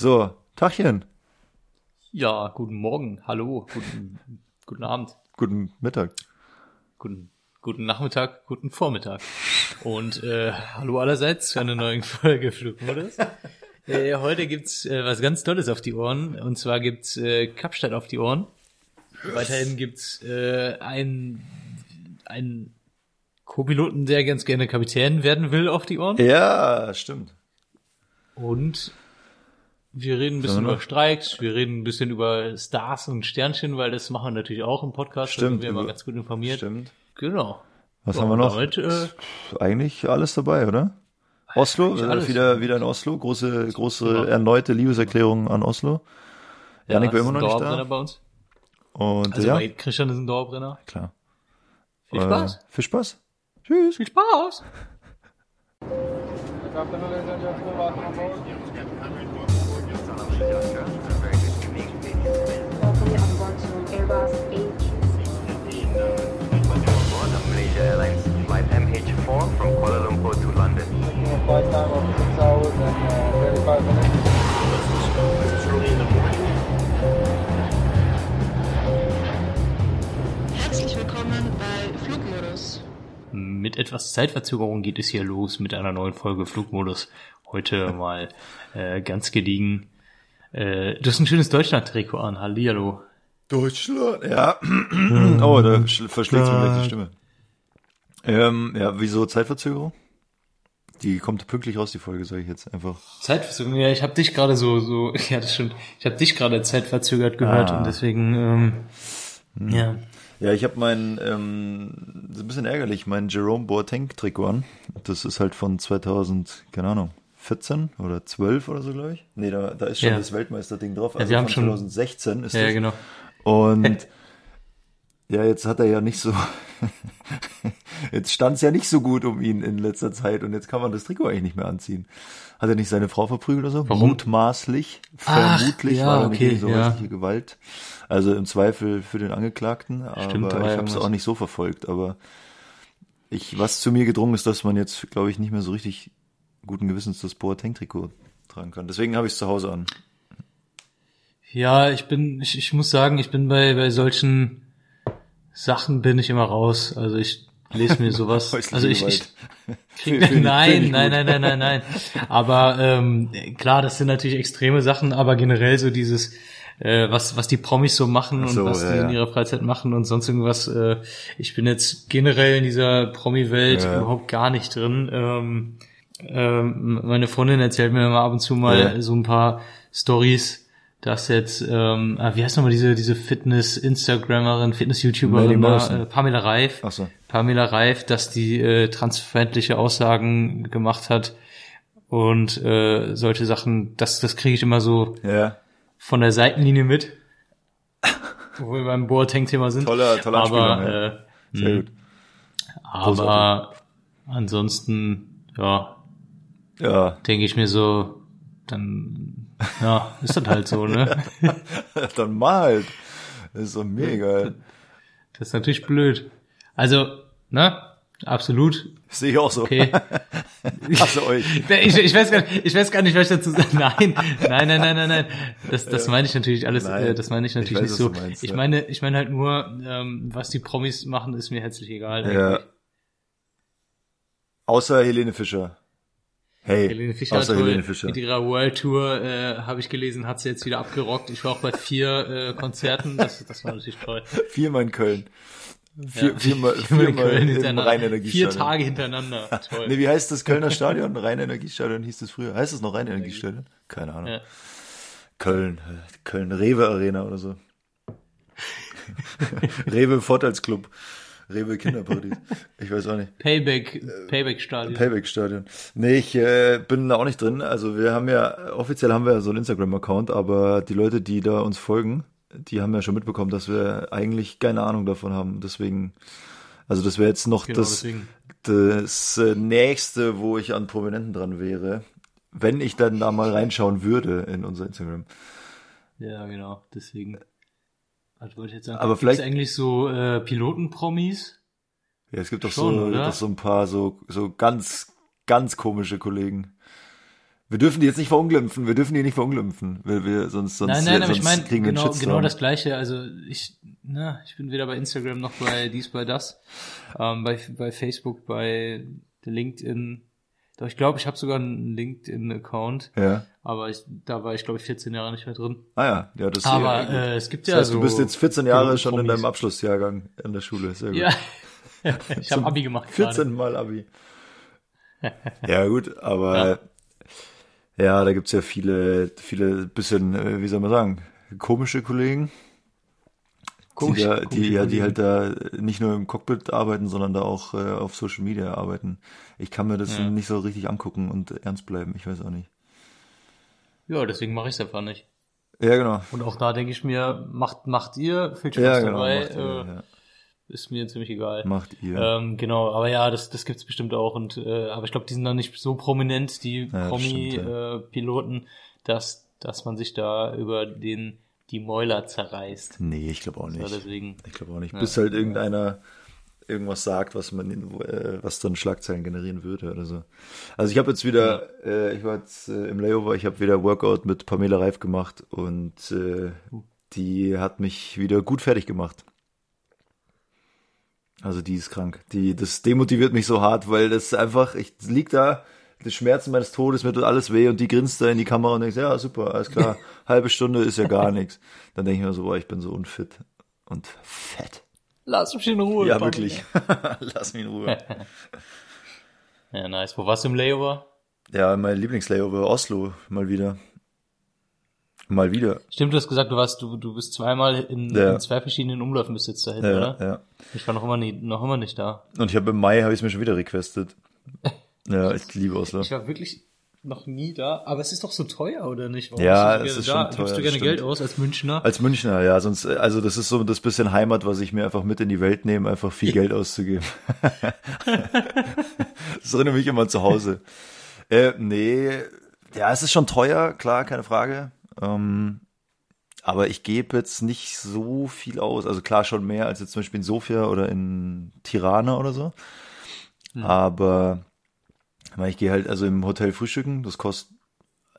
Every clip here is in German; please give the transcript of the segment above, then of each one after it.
So, Tachchen. Ja, guten Morgen, hallo, guten, guten Abend, Guten Mittag. guten, guten Nachmittag, guten Vormittag. Und äh, hallo allerseits zu einer neuen Folge Flugmodus. äh, heute gibt's äh, was ganz Tolles auf die Ohren. Und zwar gibt's äh, Kapstadt auf die Ohren. Weiterhin gibt's äh, einen, einen Co-Piloten, der ganz gerne Kapitän werden will, auf die Ohren. Ja, stimmt. Und wir reden ein bisschen über? Streiks, wir reden ein bisschen über Stars und Sternchen, weil das machen wir natürlich auch im Podcast. da Stimmt, sind wir immer ganz gut informiert. Stimmt. Genau. Was Ja, haben wir noch? Damit, äh, Eigentlich alles dabei, oder? Oslo, äh, alles. wieder, wieder in Oslo. Große, große Genau. erneute Liebeserklärung an Oslo. Janik ja, war immer ist noch ein nicht da. bei uns. Und Also ja, bei Christian ist ein Dauerbrenner. klar. Viel Spaß. Äh, viel Spaß. Tschüss. Viel Spaß. Herzlich willkommen bei Flugmodus. Mit etwas Zeitverzögerung geht es hier los mit einer neuen Folge Flugmodus. Heute mal äh, ganz gediegen. Äh, du hast ein schönes Deutschland-Trikot an. Hallihallo. Deutschland. Ja. oh, da sch- verschlägt mir gleich die Stimme. Ähm, ja, wieso Zeitverzögerung? Die kommt pünktlich raus, die Folge, sage ich jetzt einfach. Zeitverzögerung, ja, ich habe dich gerade so, so, ja, das stimmt. Ich habe dich gerade zeitverzögert gehört Ah. und deswegen, ähm, ja. Ja, ich habe mein, ähm, so ein bisschen ärgerlich, mein Jerome Boateng-Trikot an. Das ist halt von 2000, keine Ahnung, 14 oder 12 oder so, glaube ich. Nee, da, da ist schon Ja. das Weltmeisterding drauf. Also wir haben schon- 2016 ist Ja, das. genau. Und ja, jetzt hat er ja nicht so, jetzt stand es ja nicht so gut um ihn in letzter Zeit und jetzt kann man das Trikot eigentlich nicht mehr anziehen. Hat er nicht seine Frau verprügelt oder so? Warum? Mutmaßlich, Ach, vermutlich ja, war da nicht okay, so ja. häusliche Gewalt. Also im Zweifel für den Angeklagten, Stimmt, aber ich ja habe es auch nicht so verfolgt. Aber ich, was zu mir gedrungen ist, dass man jetzt, glaube ich, nicht mehr so richtig guten Gewissens das Boateng-Trikot tragen kann. Deswegen habe ich es zu Hause an. Ja, ich bin, ich, ich muss sagen, ich bin bei, bei solchen Sachen bin ich immer raus. Also ich lese mir sowas. Also ich, ich krieg, nein, nein, nein, nein, nein, nein. Aber ähm, klar, das sind natürlich extreme Sachen, aber generell so dieses, äh, was, was die Promis so machen Ach so, und was ja, die in ihrer Freizeit machen und sonst irgendwas. Äh, ich bin jetzt generell in dieser Promi-Welt Ja. überhaupt gar nicht drin. Ähm, ähm, meine Freundin erzählt mir immer ab und zu mal Ja. so ein paar Stories, dass jetzt, ähm, ah, wie heißt nochmal diese, diese Fitness-Instagrammerin, Fitness-YouTuberin, Morrison. äh, Pamela Reif, Ach so. Pamela Reif, dass die äh, transfeindliche Aussagen gemacht hat und äh, solche Sachen, das, das kriege ich immer so Ja, von der Seitenlinie mit, wo wir beim Boateng-Thema sind. Toller- toller aber, ja. äh, sehr gut. aber ansonsten, ja, Ja, denke ich mir so, dann, ja, ist das halt so, ne? dann malt. Das ist so mega. Das ist natürlich blöd. Also, ne? Absolut. Sehe ich auch so. Okay. Hasse euch. Ich, ich, weiß gar nicht, ich weiß gar nicht, was ich dazu sagen. Nein, nein, nein, nein, nein, nein. Das, das meine ich natürlich alles, Nein. äh, das meine ich Ich natürlich weiß, nicht so. meinst, ich meine, ich meine halt nur, ähm, was die Promis machen, ist mir herzlich egal. Ja. eigentlich. Außer Helene Fischer. Hey, Helene Fischer, außer toll. Helene Fischer. mit ihrer World Tour, äh, habe ich gelesen, hat sie jetzt wieder abgerockt. Ich war auch bei vier äh, Konzerten, das, das war natürlich toll. Viermal in Köln. Vier, Ja, viermal, viermal in Köln im hintereinander. Rheinenergiestadion. Vier Tage hintereinander. Toll. Nee, wie heißt das Kölner Stadion? Rheinenergiestadion hieß es früher. Heißt es noch Rheinenergiestadion? Keine Ahnung. Ja. Köln. Köln Rewe Arena oder so. Rewe Vorteilsclub. Rewe Kinderparadies. Ich weiß auch nicht. Payback, Payback-Stadion. Payback-Stadion. Nee, ich äh, bin da auch nicht drin. Also wir haben ja, offiziell haben wir ja so einen Instagram-Account, aber die Leute, die da uns folgen, die haben ja schon mitbekommen, dass wir eigentlich keine Ahnung davon haben. Deswegen, also das wäre jetzt noch Genau, das, deswegen. das äh, nächste, wo ich an Prominenten dran wäre, wenn ich dann da mal reinschauen würde in unser Instagram. Ja, genau, deswegen. Was wollte ich jetzt sagen? Aber Gibt's vielleicht- eigentlich so äh, Piloten-Promis? Ja, es gibt doch Schon, so, oder? doch so ein paar so, so ganz, ganz komische Kollegen. Wir dürfen die jetzt nicht verunglimpfen, wir dürfen die nicht verunglimpfen, weil wir sonst sonst nein, nein, aber sonst ich meine wir genau, genau das gleiche. Also ich, na, ich bin weder bei Instagram noch bei dies, bei das, ähm, bei, bei Facebook, bei LinkedIn. Doch ich glaube, ich habe sogar einen LinkedIn-Account, Ja. aber ich, da war ich glaube ich 14 Jahre nicht mehr drin. Ah ja, ja, das Aber ja, äh, es gibt das ja heißt, so. du bist jetzt 14 Jahre schon in Promis. deinem Abschlussjahrgang in der Schule. Sehr gut. Ja, ich habe Abi gemacht. 14 Mal Abi. ja, gut, aber ja, da gibt's ja viele, viele bisschen, äh, wie soll man sagen, komische Kollegen. Komische- die, da, die, ja, die Kollegen. halt da nicht nur im Cockpit arbeiten, sondern da auch äh, auf Social Media arbeiten. Ich kann mir das Ja. nicht so richtig angucken und ernst bleiben. Ich weiß auch nicht. Ja, deswegen mache ich es einfach nicht. Ja, genau. Und auch da denke ich mir, macht, macht ihr, viel Spaß Ja, genau. dabei, ihr, äh, ja. ist mir ziemlich egal. macht ihr. Ähm, genau, aber ja, das, das gibt's bestimmt auch. Und äh, aber ich glaube, die sind dann nicht so prominent, die Ja, das stimmt, Promi-Piloten, dass, dass man sich da über den die Mäuler zerreißt. nee, ich glaube auch Ja, nicht. deswegen. Ich glaube auch nicht. Bis halt irgendeiner irgendwas sagt, was man, in- äh, was dann Schlagzeilen generieren würde oder so. Also ich habe jetzt wieder, äh, ich war jetzt äh, im Layover, ich habe wieder Workout mit Pamela Reif gemacht und äh, die hat mich wieder gut fertig gemacht. Also die ist krank. Die, das demotiviert mich so hart, weil das einfach, ich lieg da, die Schmerzen meines Todes, mir tut alles weh und die grinst da in die Kamera und denkt, ja, super, alles klar, halbe Stunde ist ja gar nichts. Dann denke ich mir so, boah, ich bin so unfit und fett. Lass mich in Ruhe. Ja, Pamela. wirklich. Lass mich in Ruhe. Ja, nice. Wo warst du im Layover? Ja, mein Lieblingslayover Oslo, mal wieder. Mal wieder. Stimmt, du hast gesagt, du warst, du, du bist zweimal in, Ja. in zwei verschiedenen Umläufen bis jetzt dahin, Ja, oder? ja. Ich war noch immer nie, noch immer nicht da. Und ich habe im Mai habe ich es mir schon wieder requestet. Ja, ich liebe Oslo. Ich war wirklich noch nie da, aber es ist doch so teuer, oder nicht? Warum Ja, es ist da? schon Gibst teuer, du gerne Geld aus als Münchner? Als Münchner, ja, sonst, äh, also das ist so das bisschen Heimat, was ich mir einfach mit in die Welt nehme, einfach viel Geld auszugeben. das erinnert mich immer an zu Hause. Äh, nee, ja, es ist schon teuer, klar, keine Frage. Ähm, aber ich gebe jetzt nicht so viel aus. Also klar schon mehr als jetzt zum Beispiel in Sofia oder in Tirana oder so. Aber meine, ich gehe halt also im Hotel frühstücken, das kostet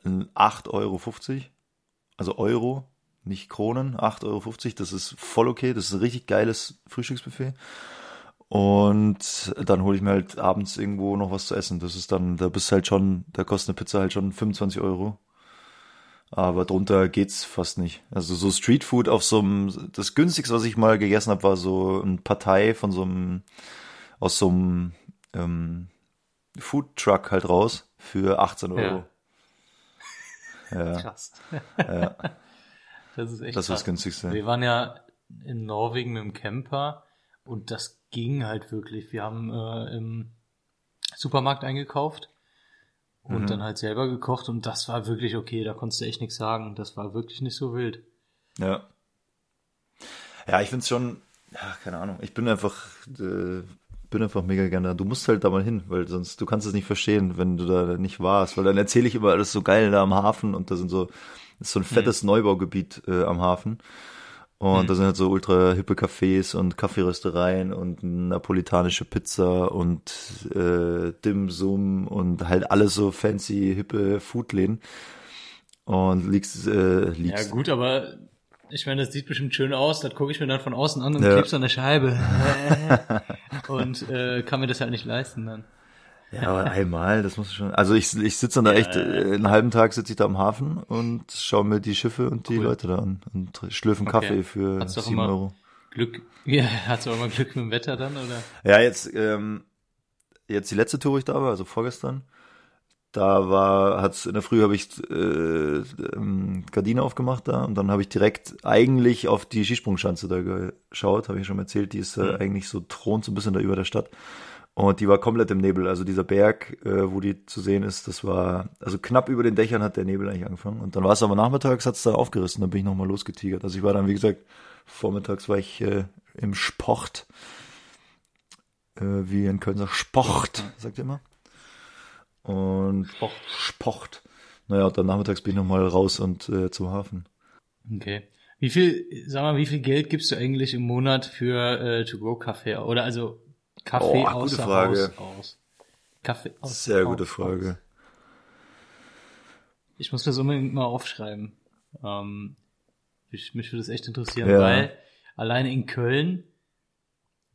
8,50 Euro. Also Euro, nicht Kronen, 8,50 Euro. Das ist voll okay. Das ist ein richtig geiles Frühstücksbuffet. Und dann hole ich mir halt abends irgendwo noch was zu essen. Das ist dann, da bist halt schon, da kostet eine Pizza halt schon 25 Euro. Aber drunter geht's fast nicht. Also so Streetfood auf so einem, das günstigste, was ich mal gegessen habe, war so ein Partei von so einem, aus so einem ähm, Food Truck halt raus für 18 Euro. Ja, Krass. ja Das ist echt das war das günstigste. Wir waren ja in Norwegen mit dem Camper und das ging halt wirklich. Wir haben äh, im Supermarkt eingekauft und Mhm. dann halt selber gekocht und das war wirklich okay. Da konntest du echt nichts sagen. Das war wirklich nicht so wild. Ja. Ja, ich find's schon, ja, keine Ahnung. Ich bin einfach, äh, bin einfach mega gerne da. Du musst halt da mal hin, weil sonst, du kannst es nicht verstehen, wenn du da nicht warst, weil dann erzähle ich immer alles so geil da am Hafen und da sind so, ist so ein fettes Neubaugebiet äh, am Hafen. Und da sind halt so ultra hippe Cafés und Kaffeeröstereien und napolitanische Pizza und äh, Dim Sum und halt alles so fancy, hippe Foodläden. Und liegst, äh, liegst. Ja gut, aber ich meine, das sieht bestimmt schön aus. Das gucke ich mir dann von außen an und Ja. kleb's an der Scheibe. und äh, kann mir das halt nicht leisten dann. Ja, aber einmal, das muss ich schon. Also ich, ich sitze dann da echt, äh, einen halben Tag sitze ich da am Hafen und schaue mir die Schiffe und die Cool. Leute da an und schlürfen Okay. Kaffee für Hat's sieben Euro. Glück, ja, hat's auch mal Glück mit dem Wetter dann, oder? Ja, jetzt, ähm, jetzt die letzte Tour, wo ich da war, also vorgestern, da war, hat's in der Früh habe ich äh, ähm, Gardine aufgemacht da und dann habe ich direkt eigentlich auf die Skisprungschanze da geschaut, habe ich schon mal erzählt, die ist äh, eigentlich so thront so ein bisschen da über der Stadt. Und die war komplett im Nebel. Also dieser Berg, äh, wo die zu sehen ist, das war, also knapp über den Dächern hat der Nebel eigentlich angefangen. Und dann war es aber nachmittags, hat's da aufgerissen, dann bin ich nochmal losgetigert. Also ich war dann, wie gesagt, vormittags war ich äh, im Sport. Äh, wie in Köln sagt, Sport, sagt ihr immer. Und Sport. Sport. Naja, dann nachmittags bin ich nochmal raus und äh, zum Hafen. Okay. Wie viel, sag mal, wie viel Geld gibst du eigentlich im Monat für äh, To-Go-Kaffee? Oder also Kaffee Oh, gute außer Frage. Haus aus? Kaffee aus Sehr gute aus. Frage. Ich muss das unbedingt mal aufschreiben. Ähm, ich, mich würde das echt interessieren, Ja. weil alleine in Köln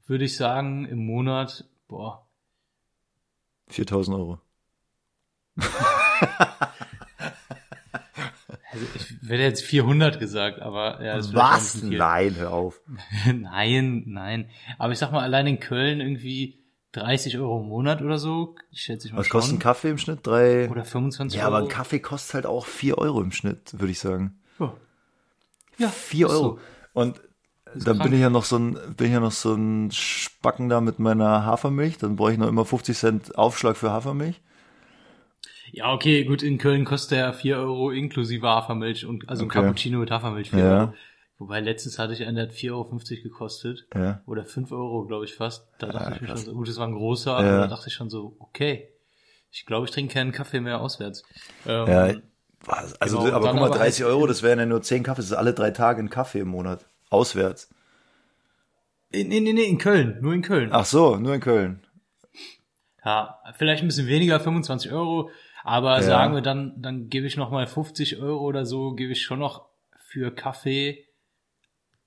würde ich sagen, im Monat, boah, 4000 Euro. also ich werde jetzt 400 gesagt, aber ja, das Was? Nein, hör auf. nein, nein. Aber ich sag mal, allein in Köln irgendwie 30 Euro im Monat oder so, schätze ich mal Was schon. kostet ein Kaffee im Schnitt? Drei. Oder 25 ja, Euro. aber ein Kaffee kostet halt auch 4 Euro im Schnitt, würde ich sagen. Ja. Ja, 4 ist so. Euro. Und dann bin ich ja noch so ein, bin ich ja noch so ein Spacken da mit meiner Hafermilch. Dann brauche ich noch immer 50 Cent Aufschlag für Hafermilch. Ja, okay, gut, in Köln kostet er 4 Euro inklusive Hafermilch und also Okay. ein Cappuccino mit Hafermilch 4 Ja. Euro. Wobei letztens hatte ich einen, der hat 4,50 Euro gekostet. Ja. Oder 5 Euro, glaube ich fast. Da dachte Ja, ich mir krass. schon so, gut, das war ein großer, aber Ja. da dachte ich schon so, okay. Ich glaube, ich trinke keinen Kaffee mehr auswärts. Ähm, Ja? Also, Genau, aber guck mal, aber 30 halt- Euro, das wären ja nur 10 Kaffees, das ist alle drei Tage ein Kaffee im Monat. Auswärts. Nee, nee, nee, in Köln, nur in Köln. Ach so, nur in Köln. Ja, vielleicht ein bisschen weniger, 25 Euro, aber Ja. sagen wir dann, dann gebe ich noch mal 50 Euro oder so, gebe ich schon noch für Kaffee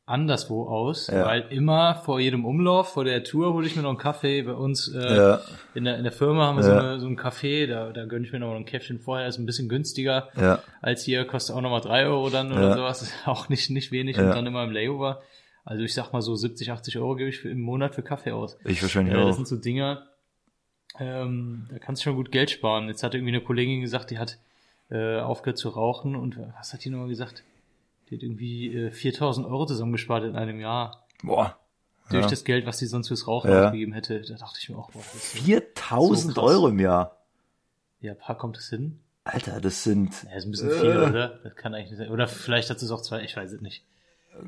anderswo aus, Ja. weil immer vor jedem Umlauf, vor der Tour hole ich mir noch einen Kaffee. Bei uns äh, Ja. in, der, in der Firma haben wir so, Ja. eine, so ein Café, da, da gönne ich mir noch mal ein Käffchen vorher, ist ein bisschen günstiger als hier, kostet auch noch mal drei Euro dann oder sowas, ist auch nicht, nicht wenig und dann immer im Layover. Also ich sag mal so 70, 80 Euro gebe ich für, im Monat für Kaffee aus. Ich wahrscheinlich Ja, das auch. sind so Dinger, ähm, da kannst du schon gut Geld sparen. Jetzt hat irgendwie eine Kollegin gesagt, die hat äh, aufgehört zu rauchen und was hat die nochmal gesagt? Die hat irgendwie äh, 4000 Euro zusammengespart in einem Jahr. Boah. Durch Ja. das Geld, was sie sonst fürs Rauchen Ja. ausgegeben hätte. Da dachte ich mir auch, boah, das ist, 4000 So. Euro im Jahr. ja, paar kommt es hin. Alter, das sind Ja, ist ein bisschen viel, oder? Das kann eigentlich nicht sein. Oder vielleicht hat sie es auch zwei, ich weiß es nicht.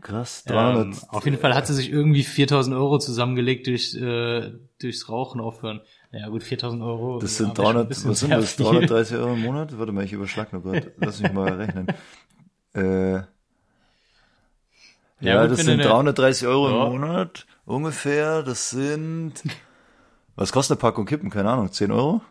krass, 300. Ähm, auf jeden Fall hat sie sich irgendwie 4000 Euro zusammengelegt durch, äh, durchs Rauchen aufhören. Naja, gut, 4000 Euro. das ja, sind wär schon ein 300, bisschen was sind das? viel. 330 Euro im Monat? Warte mal, ich überschlag nur gerade. Lass mich mal rechnen. Äh, ja, Ja, gut, das sind du eine- 330 Euro Ja. im Monat ungefähr. Das sind, was kostet eine Packung Kippen? Keine Ahnung, 10 Euro?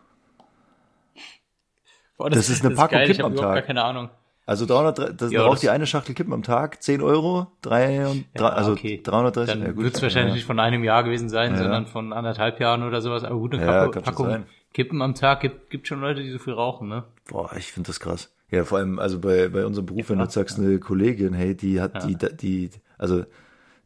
Boah, Das ist eine Packung geil, ich Kippen am Tag. keine Ahnung. Also 300, das Ja, raucht das- die eine Schachtel Kippen am Tag, 10 Euro, drei und drei, Ja, also okay. 330. Dann ja, wird es wahrscheinlich ja. nicht von einem Jahr gewesen sein, sondern von anderthalb Jahren oder sowas. Aber gut, eine Ja, Packung, Packung sein. Kippen am Tag gibt, gibt schon Leute, die so viel rauchen, ne? Boah, ich finde das krass. Ja, vor allem, also bei, bei unserem Beruf, wenn du sagst, eine Kollegin, hey, die hat, die, die, also,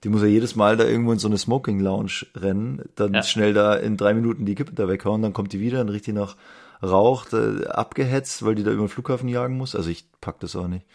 die muss ja jedes Mal da irgendwo in so eine Smoking Lounge rennen, dann schnell da in drei Minuten die Kippe da weghauen, dann kommt die wieder, dann riecht die nach Rauch, äh, abgehetzt, weil die da über den Flughafen jagen muss. Also ich pack das auch nicht.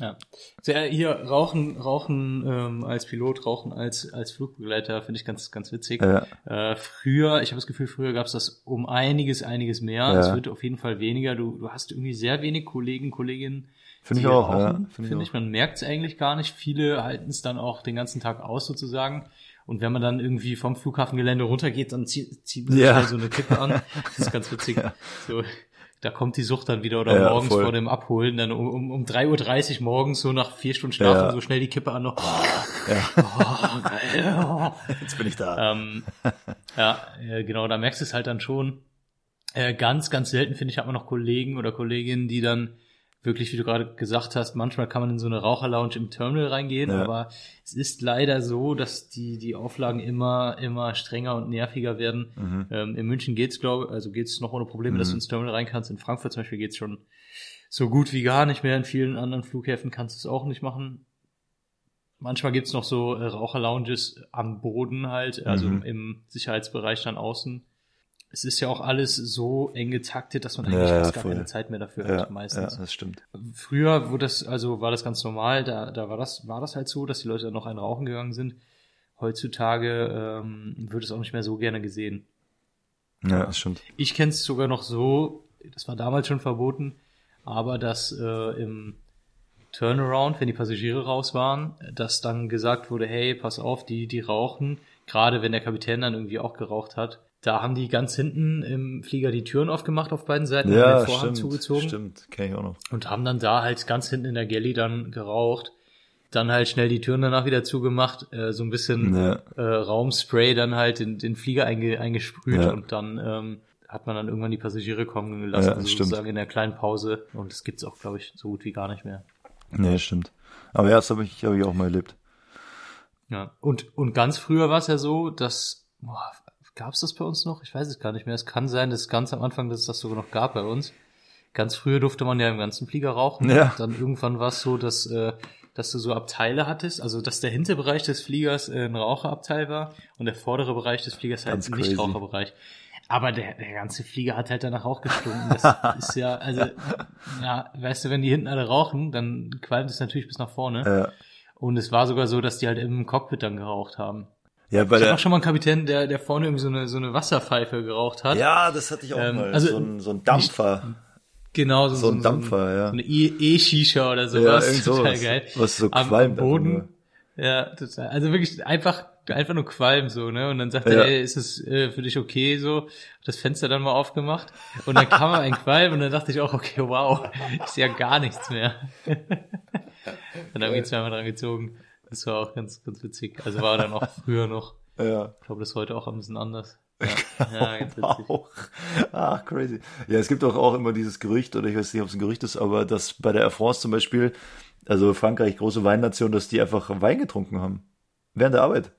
Ja. So, ja, hier rauchen, rauchen ähm, als Pilot, rauchen als als Flugbegleiter finde ich ganz ganz witzig. Ja. Äh, früher, ich habe das Gefühl, früher gab es das um einiges, einiges mehr. Ja. Es wird auf jeden Fall weniger. Du, du hast irgendwie sehr wenig Kollegen, Kolleginnen. Finde ich auch, ja. Finde Finde ich ich. Man merkt es eigentlich gar nicht. Viele halten es dann auch den ganzen Tag aus sozusagen. Und wenn man dann irgendwie vom Flughafengelände runtergeht, dann zieht, zieht man Ja. schnell so eine Kippe an. Das ist ganz witzig. So, da kommt die Sucht dann wieder oder Ja, morgens voll. vor dem Abholen, dann um, um, um 3.30 Uhr morgens, so nach vier Stunden Schlafen, Ja. so schnell die Kippe an noch. Oh, geil. Jetzt bin ich da. Ähm, ja, äh, genau, da merkst du es halt dann schon. Äh, ganz, ganz selten, finde ich, hat man noch Kollegen oder Kolleginnen, die dann wirklich, wie du gerade gesagt hast, manchmal kann man in so eine Raucherlounge im Terminal reingehen, Ja. aber es ist leider so, dass die, die Auflagen immer, immer strenger und nerviger werden. Mhm. Ähm, in München geht's, glaube also geht's noch ohne Probleme, dass du ins Terminal rein kannst. In Frankfurt zum Beispiel geht's schon so gut wie gar nicht mehr. In vielen anderen Flughäfen kannst du es auch nicht machen. Manchmal gibt's noch so äh, Raucherlounges am Boden halt, also Mhm. im Sicherheitsbereich dann außen. Es ist ja auch alles so eng getaktet, dass man eigentlich Ja, ja, fast gar voll. keine Zeit mehr dafür ja, hat, ja, meistens. das stimmt. Früher wurde das, also war das ganz normal, da, da war das, war das halt so, dass die Leute dann noch ein Rauchen gegangen sind. Heutzutage ähm, wird es auch nicht mehr so gerne gesehen. Ja, das stimmt. Ich kenne es sogar noch so, das war damals schon verboten, aber dass äh, im Turnaround, wenn die Passagiere raus waren, dass dann gesagt wurde, hey, pass auf, die, die rauchen, gerade wenn der Kapitän dann irgendwie auch geraucht hat, da haben die ganz hinten im Flieger die Türen aufgemacht auf beiden Seiten, haben Ja, den Vorhang stimmt. zugezogen Stimmt, kenne ich auch noch. und haben dann da halt ganz hinten in der Galley dann geraucht. Dann halt schnell die Türen danach wieder zugemacht, äh, so ein bisschen Ja. äh, Raumspray dann halt in den Flieger einge, eingesprüht Ja. und dann ähm, hat man dann irgendwann die Passagiere kommen gelassen, Ja, also sozusagen in der kleinen Pause. Und das gibt's auch, glaube ich, so gut wie gar nicht mehr. Nee, stimmt. Aber ja, das habe ich, hab ich auch mal erlebt. Ja. Und, und ganz früher war es ja so, dass, boah, gab's das bei uns noch? Ich weiß es gar nicht mehr. Es kann sein, dass ganz am Anfang, dass es das sogar noch gab bei uns. Ganz früher durfte man ja im ganzen Flieger rauchen. Ja. Dann irgendwann war es so, dass, äh, dass du so Abteile hattest, also dass der hintere Bereich des Fliegers äh, ein Raucherabteil war und der vordere Bereich des Fliegers halt Ganz ein. Nichtraucherbereich. Aber der, der ganze Flieger hat halt danach auch gestunken. Das ist ja, also, ja, weißt du, wenn die hinten alle rauchen, dann qualmt es natürlich bis nach vorne. Ja, Und es war sogar so, dass die halt im Cockpit dann geraucht haben. Ja bei Ich der, auch schon mal einen Kapitän, der, der vorne irgendwie so eine, so eine Wasserpfeife geraucht hat. ja, das hatte ich auch Ähm, mal. also so, ein, so ein Dampfer. Genau, so, So ein Dampfer, ja. So eine E- E-Shisha oder Ja, sowas. irgend total sowas. geil. Was so Am qualmt einfach Boden. Ja, total. Also wirklich einfach, einfach nur Qualm so, ne? Und dann sagt Ja. er, ey, ist es äh, für dich okay so? Das Fenster dann mal aufgemacht und dann kam ein Qualm und dann dachte ich auch, okay, wow, ist ja gar nichts mehr. und dann habe ich ihn zweimal dran gezogen. Das war auch ganz, ganz witzig. Also war dann auch früher noch. Ja. Ich glaube, das ist heute auch ein bisschen anders. Ja, ja ganz witzig. Auch. Ach, crazy. Ja, es gibt doch auch immer dieses Gerücht, oder ich weiß nicht, ob es ein Gerücht ist, aber dass bei der Air France zum Beispiel, also Frankreich, große Weinnation, dass die einfach Wein getrunken haben. Während der Arbeit.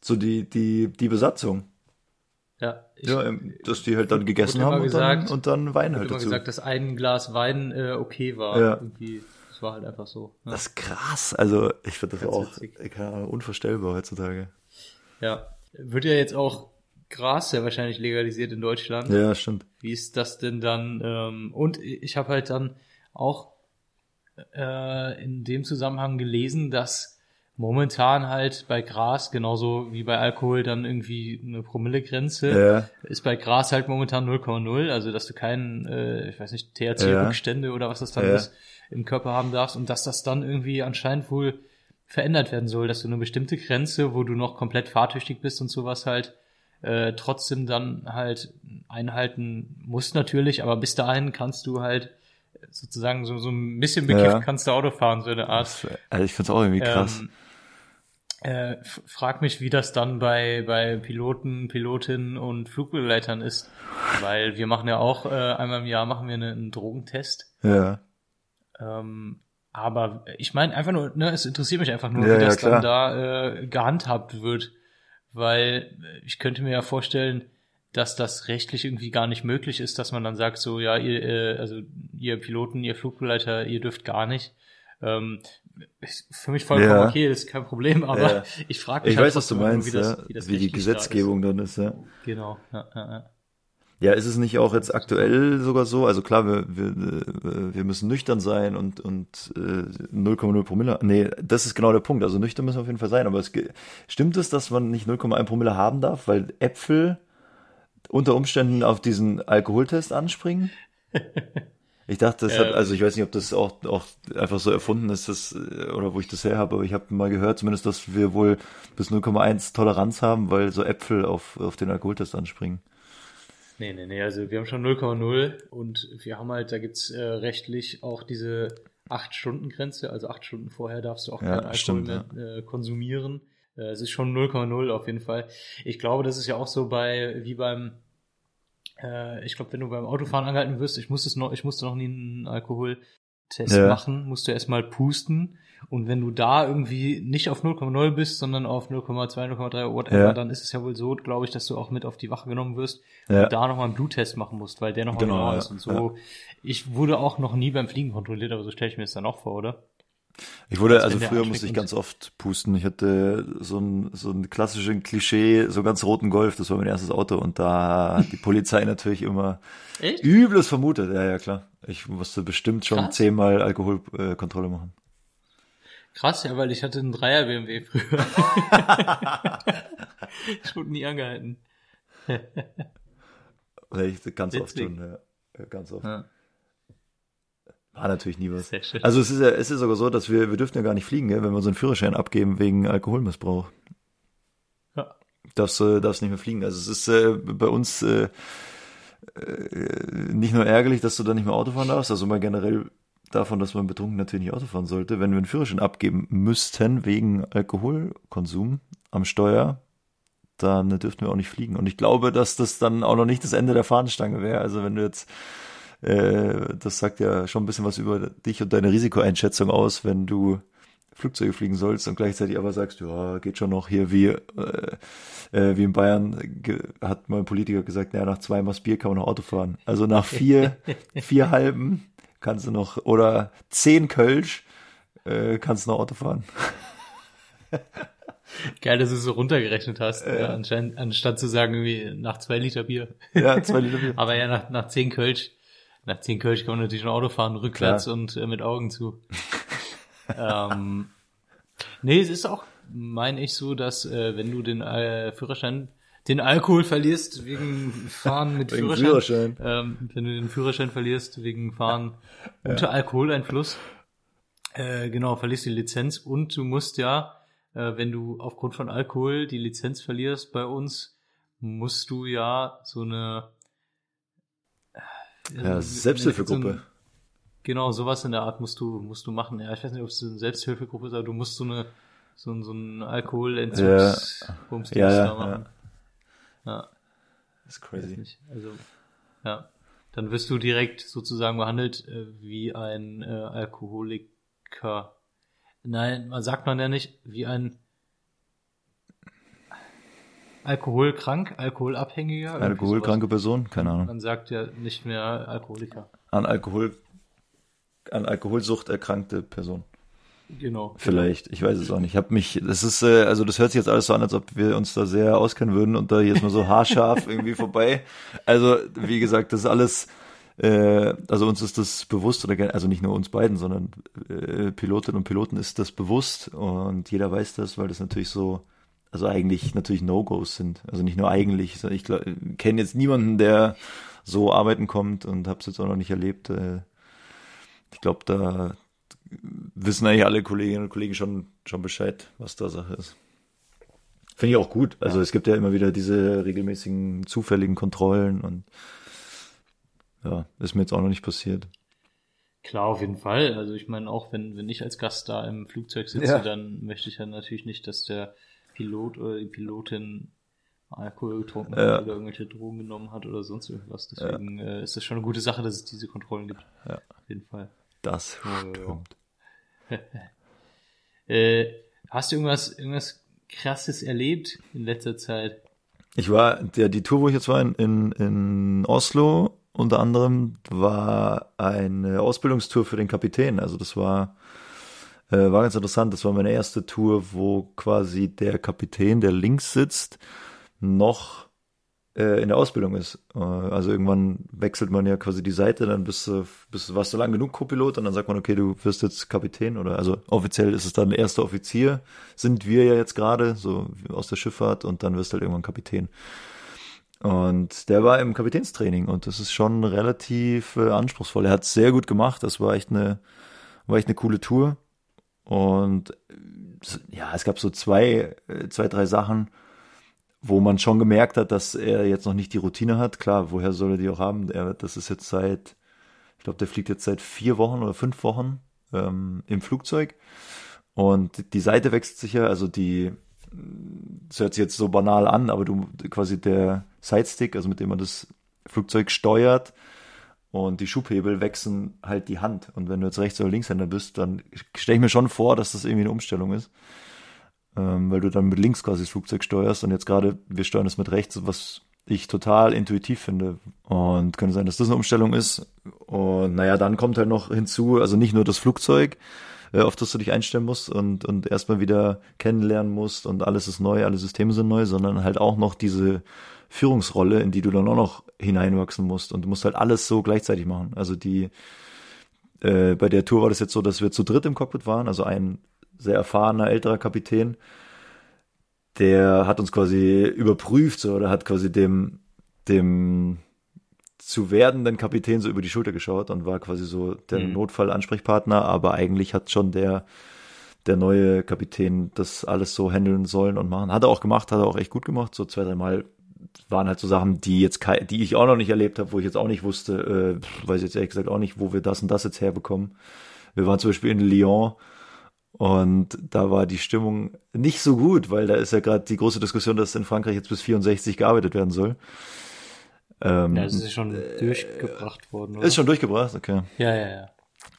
So die, die, die Besatzung. Ja, ich Ja, ähm, dass die halt dann gegessen haben und gesagt- dann, und dann Wein habe halt dazu. gesagt, dass ein Glas Wein äh, okay war. Ja. Irgendwie, war halt einfach so. Ne? Das ist krass. Also, ich finde das Ganz auch, witzig. keine Ahnung, unvorstellbar heutzutage. Ja. Wird ja jetzt auch Gras ja wahrscheinlich legalisiert in Deutschland. Ja, stimmt. Wie ist das denn dann? Ähm, und ich habe halt dann auch äh, in dem Zusammenhang gelesen, dass momentan halt bei Gras genauso wie bei Alkohol dann irgendwie eine Promillegrenze Ja, ist bei Gras halt momentan 0,0, also dass du keinen, äh, ich weiß nicht, THC-Rückstände oder was das dann Ja. ist, im Körper haben darfst und dass das dann irgendwie anscheinend wohl verändert werden soll, dass du eine bestimmte Grenze, wo du noch komplett fahrtüchtig bist und sowas halt, äh, trotzdem dann halt einhalten musst natürlich, aber bis dahin kannst du halt sozusagen so, so ein bisschen bekifft Ja. kannst du Auto fahren, so eine Art. also ich finde es auch irgendwie krass. Ähm, äh, frag mich, wie das dann bei, bei Piloten, Pilotinnen und Flugbegleitern ist. Weil wir machen ja auch, äh, einmal im Jahr machen wir eine, einen Drogentest. ja. Ähm, aber ich meine einfach nur, ne, es interessiert mich einfach nur, Ja, wie ja, das klar. dann da äh, gehandhabt wird. Weil äh, ich könnte mir ja vorstellen, dass das rechtlich irgendwie gar nicht möglich ist, dass man dann sagt, so, ja, ihr, äh, also ihr Piloten, ihr Flugbegleiter, ihr dürft gar nicht. Ähm, für mich vollkommen Ja. okay, ist kein Problem, aber Ja. ich frage mich Ich halt weiß, was du meinst, wie, das, wie, das wie die rechtlich da Gesetzgebung dann ist, ja. Genau, ja, ja, ja. Ja, ist es nicht auch jetzt aktuell sogar so? Also klar, wir, wir, äh, wir müssen nüchtern sein und, und äh, 0,0 Promille. Nee, das ist genau der Punkt. Also nüchtern müssen wir auf jeden Fall sein. Aber es, stimmt es, dass man nicht 0,1 Promille haben darf, weil Äpfel unter Umständen auf diesen Alkoholtest anspringen? Ich dachte, das hat, Ähm. also ich weiß nicht, ob das auch, auch einfach so erfunden ist, das, äh, oder wo ich das her habe, aber ich habe mal gehört, zumindest, dass wir wohl bis 0,1 Toleranz haben, weil so Äpfel auf, auf den Alkoholtest anspringen. Nee, nee, nee, also wir haben schon 0,0 und wir haben halt, da gibt's äh, rechtlich auch diese 8-Stunden-Grenze, also 8 Stunden vorher darfst du auch Ja, keinen Alkohol stimmt, mehr äh, konsumieren. Äh, es ist schon 0,0 auf jeden Fall. Ich glaube, das ist ja auch so bei, wie beim, äh, ich glaube, wenn du beim Autofahren angehalten wirst, ich musste noch, ich musste noch nie einen Alkoholtest Ja. machen, musst du erstmal pusten und wenn du da irgendwie nicht auf 0,0 bist, sondern auf 0,2, 0,3, whatever, Ja. dann ist es ja wohl so, glaube ich, dass du auch mit auf die Wache genommen wirst Ja. und da nochmal einen Bluttest machen musst, weil der nochmal Genau, genau, ist und so. Ich wurde auch noch nie beim Fliegen kontrolliert, aber so stelle ich mir das dann auch vor, oder? Ich wurde, Als also früher musste ich ganz oft pusten. Ich hatte so ein, so ein klassischen Klischee, so ganz roten Golf, das war mein erstes Auto und da hat die Polizei natürlich immer Echt? übles vermutet. Ja, ja, klar. Ich musste bestimmt schon Krass. zehnmal Alkoholkontrolle äh, machen. Krass, ja, weil ich hatte einen Dreier BMW früher. ich wurde nie angehalten. Ich, ganz oft Witzig. schon, ja. Ja, Ganz oft. Ja. War natürlich nie was. Sehr schön. Also es ist ja, es ist sogar so, dass wir, wir dürfen ja gar nicht fliegen, gell, wenn wir unseren Führerschein abgeben wegen Alkoholmissbrauch. Ja. Darfst, äh, darfst nicht mehr fliegen. Also es ist äh, bei uns äh, äh, nicht nur ärgerlich, dass du da nicht mehr Auto fahren darfst, also mal generell davon, dass man betrunken natürlich nicht Auto fahren sollte. Wenn wir einen Führerschein abgeben müssten wegen Alkoholkonsum am Steuer, dann dürften wir auch nicht fliegen. Und ich glaube, dass das dann auch noch nicht das Ende der Fahnenstange wäre. Also wenn du jetzt, äh, das sagt ja schon ein bisschen was über dich und deine Risikoeinschätzung aus, wenn du Flugzeuge fliegen sollst und gleichzeitig aber sagst, ja, geht schon noch hier wie, äh, äh, wie in Bayern hat mal ein Politiker gesagt, ja, nach zwei Maß Bier kann man noch Auto fahren. Also nach vier, vier halben kannst du noch, oder zehn Kölsch, äh, kannst du noch Auto fahren. Geil, dass du es so runtergerechnet hast, äh, anscheinend, anstatt zu sagen, irgendwie nach zwei Liter Bier. Ja, zwei Liter Bier. Aber ja, nach, nach zehn Kölsch, nach zehn Kölsch kann man natürlich ein Auto fahren, rückwärts Klar. und äh, mit Augen zu. ähm, nee, es ist auch, meine ich so, dass äh, wenn du den äh, Führerschein, den Alkohol verlierst wegen Fahren mit Wegen Führerschein, Führerschein. Ähm, wenn du den Führerschein verlierst wegen Fahren unter Alkoholeinfluss, äh, genau, verlierst die Lizenz und du musst ja, äh, wenn du aufgrund von Alkohol die Lizenz verlierst bei uns, musst du ja so eine Ja, Selbsthilfegruppe. so ein- Genau, sowas in der Art musst du, musst du machen. Ja, ich weiß nicht, ob es eine Selbsthilfegruppe ist, aber du musst so eine, so, ein- so ein Alkoholentzugs, Ja, ja, da machen. Ja. Das ist crazy. Also, ja. Dann wirst du direkt sozusagen behandelt äh, wie ein äh, Alkoholiker. Nein, man sagt man ja nicht, wie ein Alkoholkrank, Alkoholabhängiger. Alkoholkranke Person? Keine. Ahnung. Man sagt ja nicht mehr Alkoholiker. An Alkohol, an Alkoholsucht erkrankte Person. Genau. Vielleicht, ich weiß es auch nicht. Ich habe mich, das ist, äh, also das hört sich jetzt alles so an, als ob wir uns da sehr auskennen würden und da ist mal so haarscharf irgendwie vorbei. Also wie gesagt, das ist alles, äh, also uns ist das bewusst oder also nicht nur uns beiden, sondern äh, Pilotinnen und Piloten ist das bewusst und jeder weiß das, weil das natürlich so, also eigentlich natürlich No-Gos sind. Also nicht nur eigentlich, sondern ich kenne jetzt niemanden, der so arbeiten kommt und habe es jetzt auch noch nicht erlebt. Äh, ich glaube, da wissen eigentlich alle Kolleginnen und Kollegen schon, schon Bescheid, was da Sache ist. Finde ich auch gut. Also es gibt ja immer wieder diese regelmäßigen zufälligen Kontrollen und ja, ist mir jetzt auch noch nicht passiert. Klar, auf jeden Fall. Also ich meine, auch wenn, wenn ich als Gast da im Flugzeug sitze, Ja. dann möchte ich ja natürlich nicht, dass der Pilot oder die Pilotin Alkohol getrunken Ja. hat oder irgendwelche Drogen genommen hat oder sonst irgendwas. Deswegen äh, ist das schon eine gute Sache, dass es diese Kontrollen gibt. Ja. Auf jeden Fall. Das Ja, ja. stimmt. Äh, hast du irgendwas, irgendwas krasses erlebt in letzter Zeit? Ich war, der, die Tour, wo ich jetzt war, in, in, in Oslo, unter anderem, war eine Ausbildungstour für den Kapitän. Also das war, äh, war ganz interessant. Das war meine erste Tour, wo quasi der Kapitän, der links sitzt, noch äh, in der Ausbildung ist. Äh, also irgendwann wechselt man ja quasi die Seite, dann bist du, bist warst du lang genug Co-Pilot und dann sagt man, okay, du wirst jetzt Kapitän oder also offiziell ist es dann erster Offizier, sind wir ja jetzt gerade, so aus der Schifffahrt und dann wirst du halt irgendwann Kapitän. Und der war im Kapitänstraining und das ist schon relativ äh, anspruchsvoll. Er hat es sehr gut gemacht, das war echt eine, war echt eine coole Tour. Und ja, es gab so zwei, zwei, drei Sachen, wo man schon gemerkt hat, dass er jetzt noch nicht die Routine hat. Klar, woher soll er die auch haben? Er, das ist jetzt seit, ich glaube, der fliegt jetzt seit vier Wochen oder fünf Wochen ähm, im Flugzeug. Und die Seite wechselt sich ja, also die, das hört sich jetzt so banal an, aber du quasi der Sidestick, also mit dem man das Flugzeug steuert und die Schubhebel wechseln halt die Hand. Und wenn du jetzt Rechts- oder Linkshänder bist, dann stelle ich mir schon vor, dass das irgendwie eine Umstellung ist ähm, weil du dann mit links quasi das Flugzeug steuerst und jetzt gerade, wir steuern es mit rechts, was ich total intuitiv finde. Und könnte sein, dass das eine Umstellung ist. Und naja, dann kommt halt noch hinzu, also nicht nur das Flugzeug, äh, auf das du dich einstellen musst und, und erstmal wieder kennenlernen musst und alles ist neu, alle Systeme sind neu, sondern halt auch noch diese Führungsrolle, in die du dann auch noch hineinwachsen musst. Und du musst halt alles so gleichzeitig machen. Also die, äh, bei der Tour war das jetzt so, dass wir zu dritt im Cockpit waren, also ein sehr erfahrener älterer Kapitän, der hat uns quasi überprüft, so, oder hat quasi dem, dem zu werdenden Kapitän so über die Schulter geschaut und war quasi so der Mhm. Notfallansprechpartner, aber eigentlich hat schon der, der neue Kapitän das alles so handeln sollen und machen. Hat er auch gemacht, hat er auch echt gut gemacht. So zwei, dreimal waren halt so Sachen, die jetzt die ich auch noch nicht erlebt habe, wo ich jetzt auch nicht wusste, äh, weiß jetzt ehrlich gesagt auch nicht, wo wir das und das jetzt herbekommen. Wir waren zum Beispiel in Lyon Und da war die Stimmung nicht so gut, weil da ist ja gerade die große Diskussion, dass in Frankreich jetzt bis 64 gearbeitet werden soll. Ähm, Ja, das ist schon durchgebracht worden, oder? ist schon durchgebracht, okay. ja, ja, ja.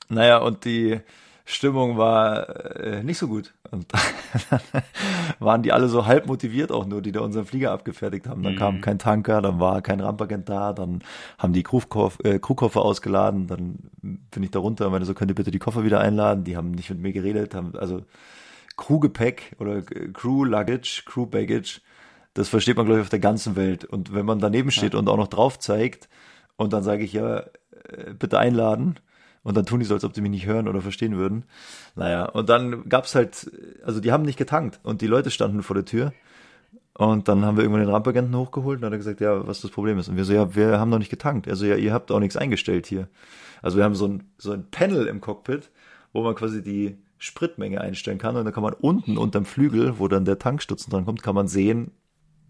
Naja, und die Stimmung war äh, nicht so gut. Und dann waren die alle so halb motiviert auch nur, die da unseren Flieger abgefertigt haben. Dann kam kein Tanker, dann war kein Rampagent da, dann haben die Crewkoffer, äh, Crewkoffer ausgeladen, dann bin ich da runter und meinte so, könnt ihr bitte die Koffer wieder einladen? Die haben nicht mit mir geredet, haben also Crewgepäck oder äh, Crew Luggage, Crew Baggage, das versteht man glaube ich auf der ganzen Welt. Und wenn man daneben steht und auch noch drauf zeigt und dann sage ich ja, äh, bitte einladen, und dann tun die so, als ob sie mich nicht hören oder verstehen würden. Naja, und dann gab's halt, also die haben nicht getankt und die Leute standen vor der Tür. Und dann haben wir irgendwann den Rampagenten hochgeholt und dann hat er gesagt, ja, was das Problem ist. Und wir so, ja, wir haben noch nicht getankt. Also ja, ihr habt auch nichts eingestellt hier. Also wir haben so ein, so ein Panel im Cockpit, wo man quasi die Spritmenge einstellen kann und dann kann man unten unterm Flügel, wo dann der Tankstutzen dran kommt, kann man sehen,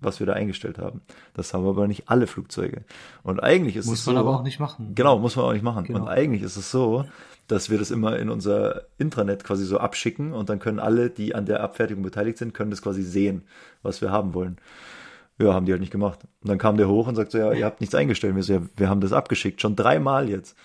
was wir da eingestellt haben. Das haben aber nicht alle Flugzeuge. Und eigentlich ist Muss es man so, aber auch nicht machen. Genau, muss man auch nicht machen. Genau. Und eigentlich ist es so, dass wir das immer in unser Intranet quasi so abschicken und dann können alle, die an der Abfertigung beteiligt sind, können das quasi sehen, was wir haben wollen. Ja, haben die halt nicht gemacht. Und dann kam der hoch und sagte, so, ja, ihr habt nichts eingestellt. Wir so, ja, wir haben das abgeschickt, schon dreimal jetzt.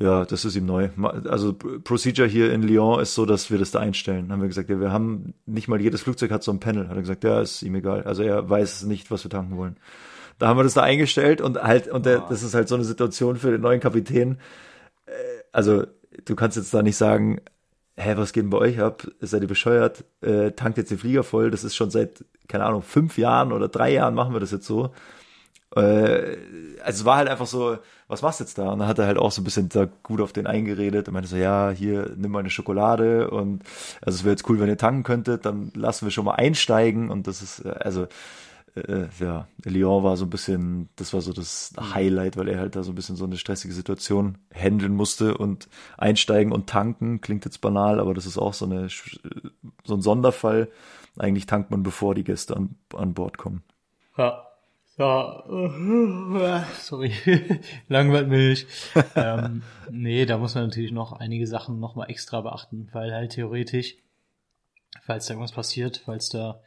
Ja, das ist ihm neu. Also Procedure hier in Lyon ist so, dass wir das da einstellen. Haben wir gesagt, ja, wir haben nicht mal jedes Flugzeug hat so ein Panel. Hat er gesagt, ja, ist ihm egal. Also er weiß nicht, was wir tanken wollen. Da haben wir das da eingestellt und halt, und der, das ist halt so eine Situation für den neuen Kapitän. Äh, Also, du kannst jetzt da nicht sagen, hä, was geht denn bei euch ab? Seid ihr bescheuert? Äh, tankt jetzt den Flieger voll. Das ist schon seit, keine Ahnung, fünf Jahren oder drei Jahren machen wir das jetzt so. Äh, also es war halt einfach so, was machst du jetzt da? Und dann hat er halt auch so ein bisschen da gut auf den eingeredet und meinte so, ja, hier, nimm mal eine Schokolade und also es wäre jetzt cool, wenn ihr tanken könntet, dann lassen wir schon mal einsteigen und das ist, äh, also äh, ja, Lyon war so ein bisschen, das war so das Highlight, weil er halt da so ein bisschen so eine stressige Situation handeln musste und einsteigen und tanken, klingt jetzt banal, aber das ist auch so eine, so ein Sonderfall. Eigentlich tankt man, bevor die Gäste an, an Bord kommen. Ja. Ja, sorry, langweilt mich. ähm, nee, da muss man natürlich noch einige Sachen nochmal extra beachten, weil halt theoretisch, falls da irgendwas passiert, falls da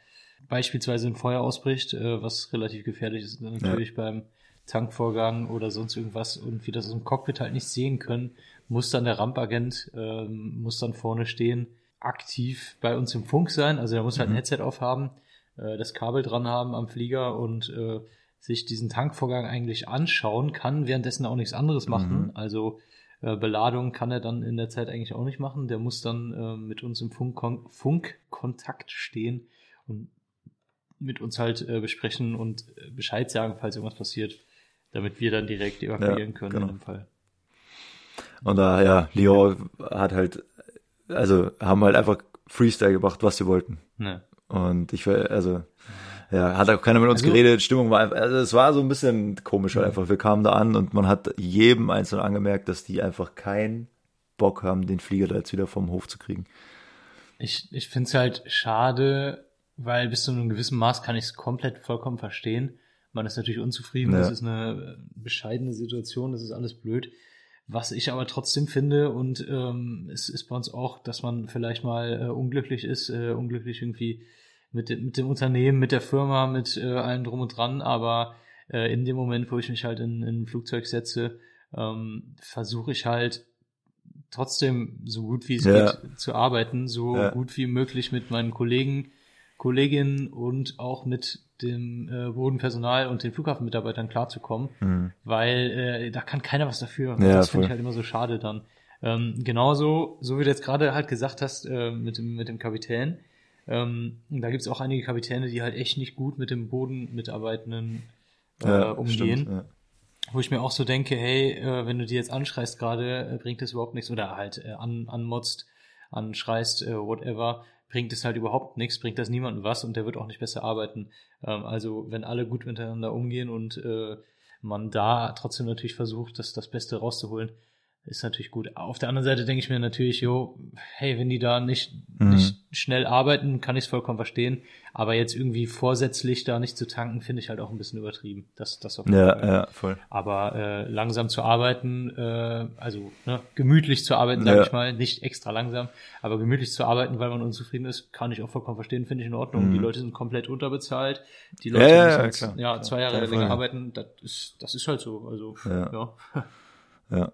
beispielsweise ein Feuer ausbricht, äh, was relativ gefährlich ist natürlich beim Tankvorgang oder sonst irgendwas und wir das im Cockpit halt nicht sehen können, muss dann der Rampagent, ähm, muss dann vorne stehen, aktiv bei uns im Funk sein, also er muss halt ein Headset aufhaben, äh, das Kabel dran haben am Flieger und äh, sich diesen Tankvorgang eigentlich anschauen, kann währenddessen auch nichts anderes machen. Also äh, Beladung kann er dann in der Zeit eigentlich auch nicht machen. Der muss dann äh, mit uns im Funkkon Funkkontakt stehen und mit uns halt äh, besprechen und äh, Bescheid sagen, falls irgendwas passiert, damit wir dann direkt evakuieren Ja, können genau. in dem Fall. Und da, ja, Lyon hat halt, also haben halt einfach Freestyle gemacht, was sie wollten. Ne. Und ich also, ja, hat auch keiner mit uns Also- geredet, Stimmung war einfach, also es war so ein bisschen komisch halt einfach. Wir kamen da an und man hat jedem Einzelnen angemerkt, dass die einfach keinen Bock haben, den Flieger da jetzt wieder vom Hof zu kriegen. Ich, ich finde es halt schade, weil bis zu einem gewissen Maß kann ich es komplett vollkommen verstehen. Man ist natürlich unzufrieden, Ja. das ist eine äh, bescheidene Situation, das ist alles blöd. Was ich aber trotzdem finde, und ähm, es ist bei uns auch, dass man vielleicht mal äh, unglücklich ist, äh, unglücklich irgendwie mit, dem- mit dem Unternehmen, mit der Firma, mit äh, allem drum und dran, aber äh, in dem Moment, wo ich mich halt in, in ein Flugzeug setze, ähm, versuche ich halt trotzdem so gut wie es Ja. geht zu arbeiten, so Ja. gut wie möglich mit meinen Kollegen, Kolleginnen und auch mit dem äh, Bodenpersonal und den Flughafenmitarbeitern klarzukommen, weil äh, da kann keiner was dafür. Ja, das finde ich halt immer so schade dann. Ähm, genauso, so wie du jetzt gerade halt gesagt hast äh, mit, dem, mit dem Kapitän, ähm, da gibt's auch einige Kapitäne, die halt echt nicht gut mit dem Bodenmitarbeitenden äh, Ja, umgehen stimmt, ja. wo ich mir auch so denke, hey, äh, wenn du die jetzt anschreist gerade, äh, bringt das überhaupt nichts oder halt äh, an, anmotzt, anschreist, äh, whatever, bringt es halt überhaupt nichts, bringt das niemandem was und der wird auch nicht besser arbeiten. Ähm, also wenn alle gut miteinander umgehen und äh, man da trotzdem natürlich versucht, das, das Beste rauszuholen, ist natürlich gut. Auf der anderen Seite denke ich mir natürlich, jo, hey, wenn die da nicht, Mhm. nicht schnell arbeiten, kann ich es vollkommen verstehen. Aber jetzt irgendwie vorsätzlich da nicht zu tanken, finde ich halt auch ein bisschen übertrieben. Das, das auf jeden Ja, Fall. ja, voll. Aber äh, langsam zu arbeiten, äh, also ne, gemütlich zu arbeiten, sage Ja. ich mal, nicht extra langsam, aber gemütlich zu arbeiten, weil man unzufrieden ist, kann ich auch vollkommen verstehen, finde ich in Ordnung. Die Leute sind komplett unterbezahlt. Die Leute Mhm. Ja, ja, ja, müssen klar. ja, zwei Jahre länger arbeiten, das ist, das ist halt so. Also Ja. ja. Ja.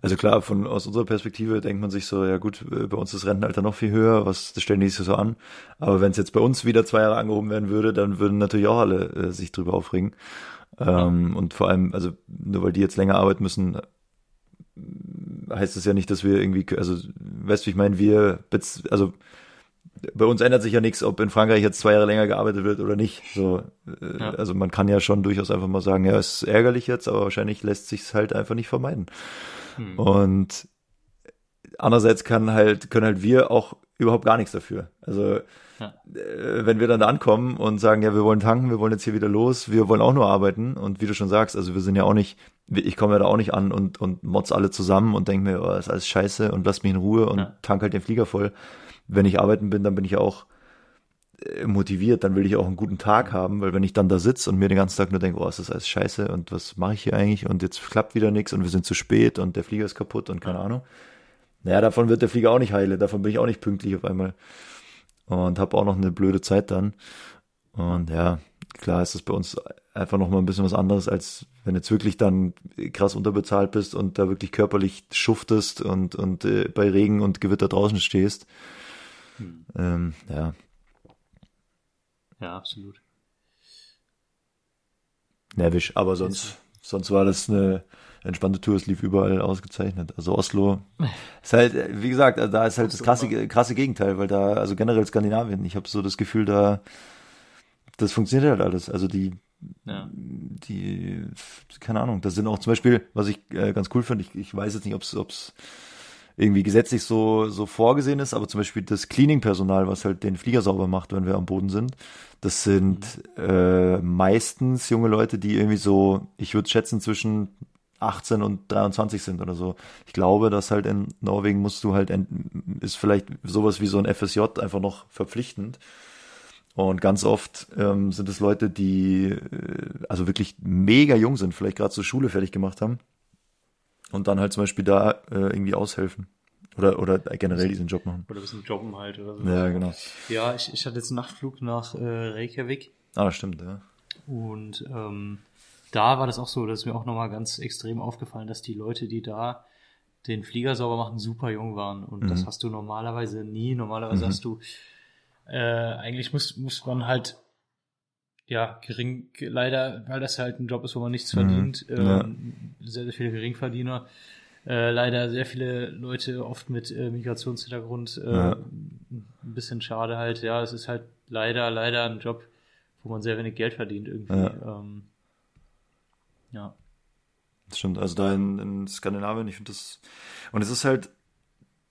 Also klar, von aus unserer Perspektive denkt man sich so, ja gut, äh, bei uns ist das Rentenalter noch viel höher, was das stellen die sich so an. Aber wenn es jetzt bei uns wieder zwei Jahre angehoben werden würde, dann würden natürlich auch alle äh, sich drüber aufregen. Ähm, Und vor allem, also nur weil die jetzt länger arbeiten müssen, heißt das ja nicht, dass wir irgendwie, also weißt du, ich meine, wir, also bei uns ändert sich ja nichts, ob in Frankreich jetzt zwei Jahre länger gearbeitet wird oder nicht. So, äh, Ja. also man kann ja schon durchaus einfach mal sagen, ja, es ist ärgerlich jetzt, aber wahrscheinlich lässt sich halt einfach nicht vermeiden. Hm. Und andererseits kann halt, können halt wir auch überhaupt gar nichts dafür. Also Ja. äh, wenn wir dann da ankommen und sagen, ja, wir wollen tanken, wir wollen jetzt hier wieder los, wir wollen auch nur arbeiten und wie du schon sagst, also wir sind ja auch nicht, ich komme ja da auch nicht an und, und motz alle zusammen und denke mir, oh, ist alles scheiße und lass mich in Ruhe und Ja. tank halt den Flieger voll. Wenn ich arbeiten bin, dann bin ich auch äh, motiviert, dann will ich auch einen guten Tag haben, weil wenn ich dann da sitze und mir den ganzen Tag nur denke, oh, ist das alles scheiße und was mache ich hier eigentlich und jetzt klappt wieder nichts und wir sind zu spät und der Flieger ist kaputt und keine Ahnung. Naja, davon wird der Flieger auch nicht heile, davon bin ich auch nicht pünktlich auf einmal und habe auch noch eine blöde Zeit dann. Und ja, klar ist das bei uns einfach noch mal ein bisschen was anderes, als wenn du jetzt wirklich dann krass unterbezahlt bist und da wirklich körperlich schuftest und, und äh, bei Regen und Gewitter draußen stehst. Ähm, ja, ja, absolut. nervisch. Aber sonst, sonst war das eine entspannte Tour. Es lief überall ausgezeichnet. Also Oslo ist halt, wie gesagt, also da ist halt das krasse, krasse Gegenteil, weil da, also generell Skandinavien, ich habe so das Gefühl, da, das funktioniert halt alles. Also die, Ja. die, keine Ahnung, das sind auch zum Beispiel, was ich äh, ganz cool finde, ich, ich weiß jetzt nicht, ob es irgendwie gesetzlich so, so vorgesehen ist, aber zum Beispiel das Cleaning-Personal, was halt den Flieger sauber macht, wenn wir am Boden sind, das sind äh, meistens junge Leute, die irgendwie so, ich würde schätzen, zwischen 18 und 23 sind oder so. Ich glaube, dass halt in Norwegen musst du halt, ist vielleicht sowas wie so ein FSJ einfach noch verpflichtend. Und ganz oft ähm, sind es Leute, die äh, also wirklich mega jung sind, vielleicht gerade zur Schule fertig gemacht haben und dann halt zum Beispiel da äh, irgendwie aushelfen oder oder generell diesen Job machen. Oder ein bisschen jobben halt oder so. Ja, genau. Ja, ich, ich hatte jetzt einen Nachtflug nach äh, Reykjavik Ah, das stimmt, ja. und ähm, da war das auch so, dass mir auch nochmal ganz extrem aufgefallen, dass die Leute, die da den Flieger sauber machen, super jung waren. Und das hast du normalerweise nie. Normalerweise hast du, äh, eigentlich muss, muss man halt, ja, gering, leider, weil das halt ein Job ist, wo man nichts verdient, Ja. ähm, sehr, sehr viele Geringverdiener. Äh, leider sehr viele Leute oft mit äh, Migrationshintergrund. Äh, Ja. Ein bisschen schade halt. Ja, es ist halt leider, leider ein Job, wo man sehr wenig Geld verdient irgendwie. Ja. Ähm, ja. Das stimmt. Also da in, in Skandinavien, ich finde das. Und es ist halt,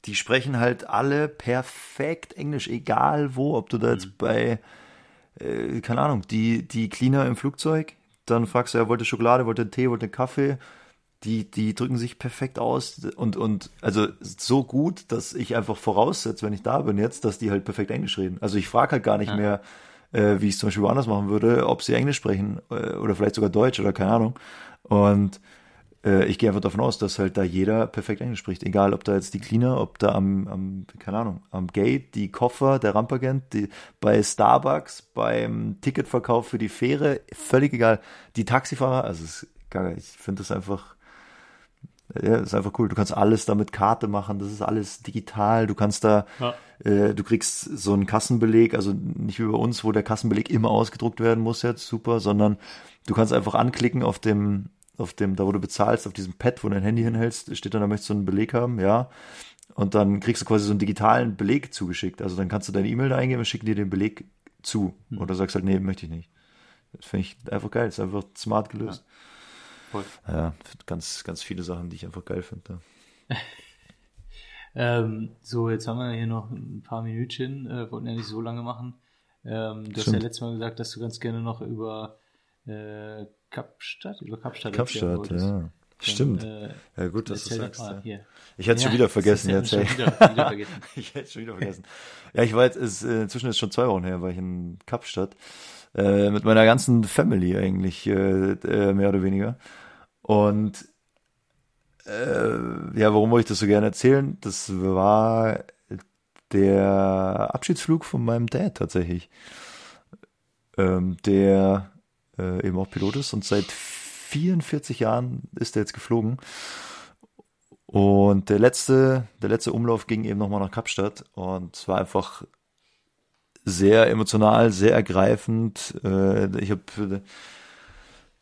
die sprechen halt alle perfekt Englisch, egal wo, ob du da jetzt bei, äh, keine Ahnung, die, die Cleaner im Flugzeug, dann fragst du, ja, wollte Schokolade, wollte Tee, wollte Kaffee. Die, die drücken sich perfekt aus und, und also so gut, dass ich einfach voraussetze, wenn ich da bin jetzt, dass die halt perfekt Englisch reden. Also ich frage halt gar nicht Ja. mehr, äh, wie ich es zum Beispiel woanders machen würde, ob sie Englisch sprechen äh, oder vielleicht sogar Deutsch oder keine Ahnung. Und äh, ich gehe einfach davon aus, dass halt da jeder perfekt Englisch spricht. Egal, ob da jetzt die Cleaner, ob da am, am keine Ahnung, am Gate, die Koffer, der Rampagent, die, bei Starbucks, beim Ticketverkauf für die Fähre, völlig egal. Die Taxifahrer, also es ich finde das einfach, ja, ist einfach cool. Du kannst alles da mit Karte machen, das ist alles digital. Du kannst da, Ja. äh, du kriegst so einen Kassenbeleg, also nicht wie bei uns, wo der Kassenbeleg immer ausgedruckt werden muss jetzt, super, sondern du kannst einfach anklicken auf dem, auf dem, da wo du bezahlst, auf diesem Pad, wo du dein Handy hinhältst, steht dann, da möchtest du einen Beleg haben, ja. Und dann kriegst du quasi so einen digitalen Beleg zugeschickt. Also dann kannst du deine E-Mail da eingeben und schicken dir den Beleg zu. Oder sagst halt, nee, möchte ich nicht. Das finde ich einfach geil. ist einfach smart gelöst. Voll. Ja, ganz, ganz viele Sachen, die ich einfach geil finde. Ähm, so, jetzt haben wir hier noch ein paar Minütchen, äh, wollten ja nicht so lange machen. Ähm, du hast ja Stimmt. letztes Mal gesagt, dass du ganz gerne noch über äh, Kapstadt, über Kapstadt, Kapstadt, wolltest. ja. Stimmt. Äh, Ja, gut, dass du sagst. Ja. Ich hätte es Ja, schon wieder vergessen jetzt. ja schon wieder, wieder vergessen. ich hätte es schon wieder vergessen. Ja, ich war jetzt, ist, äh, inzwischen ist schon zwei Wochen her, war ich in Kapstadt. Äh, mit meiner ganzen Family eigentlich, äh, äh, mehr oder weniger. Und äh, ja, warum wollte ich das so gerne erzählen? Das war der Abschiedsflug von meinem Dad tatsächlich. Ähm, der äh, eben auch Pilot ist und seit 44 Jahren ist er jetzt geflogen. Und der letzte, der letzte Umlauf ging eben nochmal nach Kapstadt und es war einfach sehr emotional, sehr ergreifend. Äh, ich habe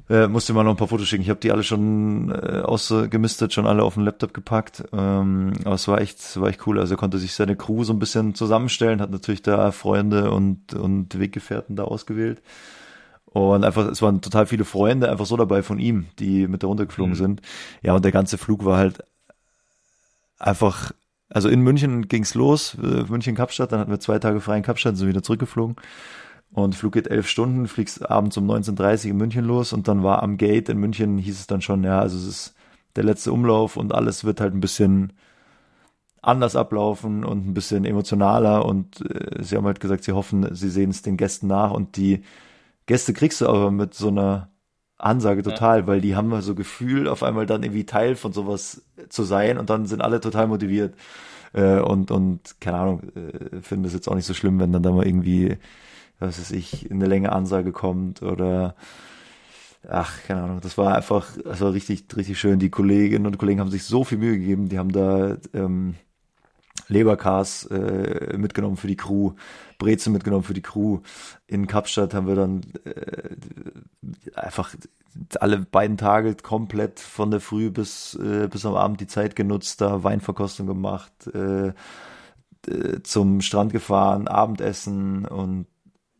äh, musste mal noch ein paar Fotos schicken. Ich habe die alle schon äh, ausgemistet, schon alle auf den Laptop gepackt. Ähm, aber es war echt, war echt cool. Also er konnte sich seine Crew so ein bisschen zusammenstellen, hat natürlich da Freunde und, und Weggefährten da ausgewählt. Und einfach, es waren total viele Freunde einfach so dabei von ihm, die mit da runtergeflogen Mhm. sind. Ja, und der ganze Flug war halt einfach, also in München ging's los, äh, München Kapstadt, dann hatten wir zwei Tage frei in Kapstadt, sind wieder zurückgeflogen. Und Flug geht elf Stunden, fliegst abends um 19.30 Uhr in München los und dann war am Gate in München, hieß es dann schon, ja, also es ist der letzte Umlauf und alles wird halt ein bisschen anders ablaufen und ein bisschen emotionaler und äh, sie haben halt gesagt, sie hoffen, sie sehen es den Gästen nach und die Gäste kriegst du aber mit so einer Ansage total, weil die haben so Gefühl, auf einmal dann irgendwie Teil von sowas zu sein und dann sind alle total motiviert. Äh, und und keine Ahnung, äh, finden das jetzt auch nicht so schlimm, wenn dann da mal irgendwie was weiß ich, eine Länge Ansage kommt oder ach, keine Ahnung, das war einfach, das war richtig, richtig schön. Die Kolleginnen und Kollegen haben sich so viel Mühe gegeben, die haben da ähm, Leberkas äh, mitgenommen für die Crew, Brezel mitgenommen für die Crew. In Kapstadt haben wir dann äh, einfach alle beiden Tage komplett von der Früh bis, äh, bis am Abend die Zeit genutzt, da Weinverkostung gemacht, äh, äh, zum Strand gefahren, Abendessen und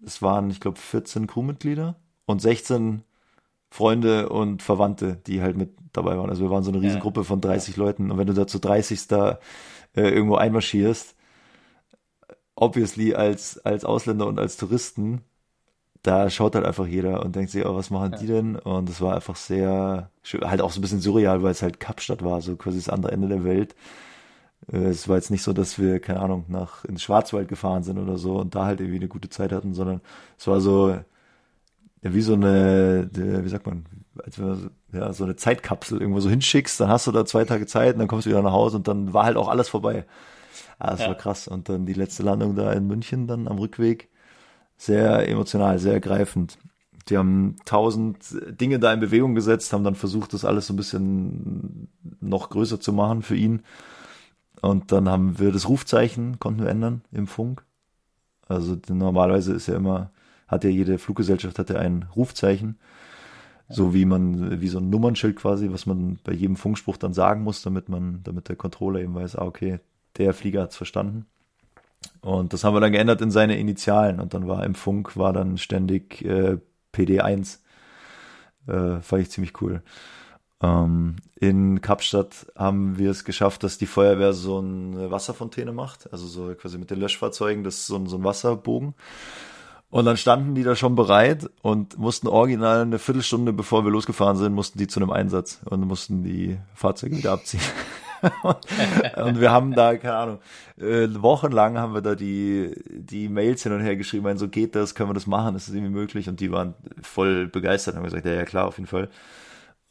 es waren, ich glaube, 14 Crewmitglieder und 16 Freunde und Verwandte, die halt mit dabei waren. Also wir waren so eine Riesengruppe von 30 Leuten und wenn du da zu 30 da äh, irgendwo einmarschierst, obviously als, als Ausländer und als Touristen, da schaut halt einfach jeder und denkt sich, oh, was machen die denn? Und es war einfach sehr, halt auch so ein bisschen surreal, weil es halt Kapstadt war, so quasi das andere Ende der Welt. Äh, Es war jetzt nicht so, dass wir, keine Ahnung, nach ins Schwarzwald gefahren sind oder so und da halt irgendwie eine gute Zeit hatten, sondern es war so, ja, wie so eine, wie sagt man, als wenn du so- ja, so eine Zeitkapsel irgendwo so hinschickst, dann hast du da zwei Tage Zeit und dann kommst du wieder nach Hause und dann war halt auch alles vorbei. Ah, das Ja. war krass. Und dann die letzte Landung da in München dann am Rückweg, sehr emotional, sehr ergreifend. Die haben tausend Dinge da in Bewegung gesetzt, haben dann versucht, das alles so ein bisschen noch größer zu machen für ihn. Und dann haben wir das Rufzeichen, konnten wir ändern im Funk. Also normalerweise ist ja immer, hat ja jede Fluggesellschaft hat ja ein Rufzeichen. So wie man, wie so ein Nummernschild quasi, was man bei jedem Funkspruch dann sagen muss, damit man, damit der Controller eben weiß, ah, okay, der Flieger hat's verstanden. Und das haben wir dann geändert in seine Initialen und dann war im Funk war dann ständig äh, PD1. Äh, fand ich ziemlich cool. Ähm, in Kapstadt haben wir es geschafft, dass die Feuerwehr so eine Wasserfontäne macht, also so quasi mit den Löschfahrzeugen, das ist so ein, so ein Wasserbogen. Und dann standen die da schon bereit und mussten original eine Viertelstunde, bevor wir losgefahren sind, mussten die zu einem Einsatz und mussten die Fahrzeuge wieder abziehen. und wir haben da, keine Ahnung, äh, wochenlang haben wir da die, die Mails hin und her geschrieben, meinen, so geht das, können wir das machen, ist das irgendwie möglich? Und die waren voll begeistert, haben gesagt, ja, ja klar, auf jeden Fall.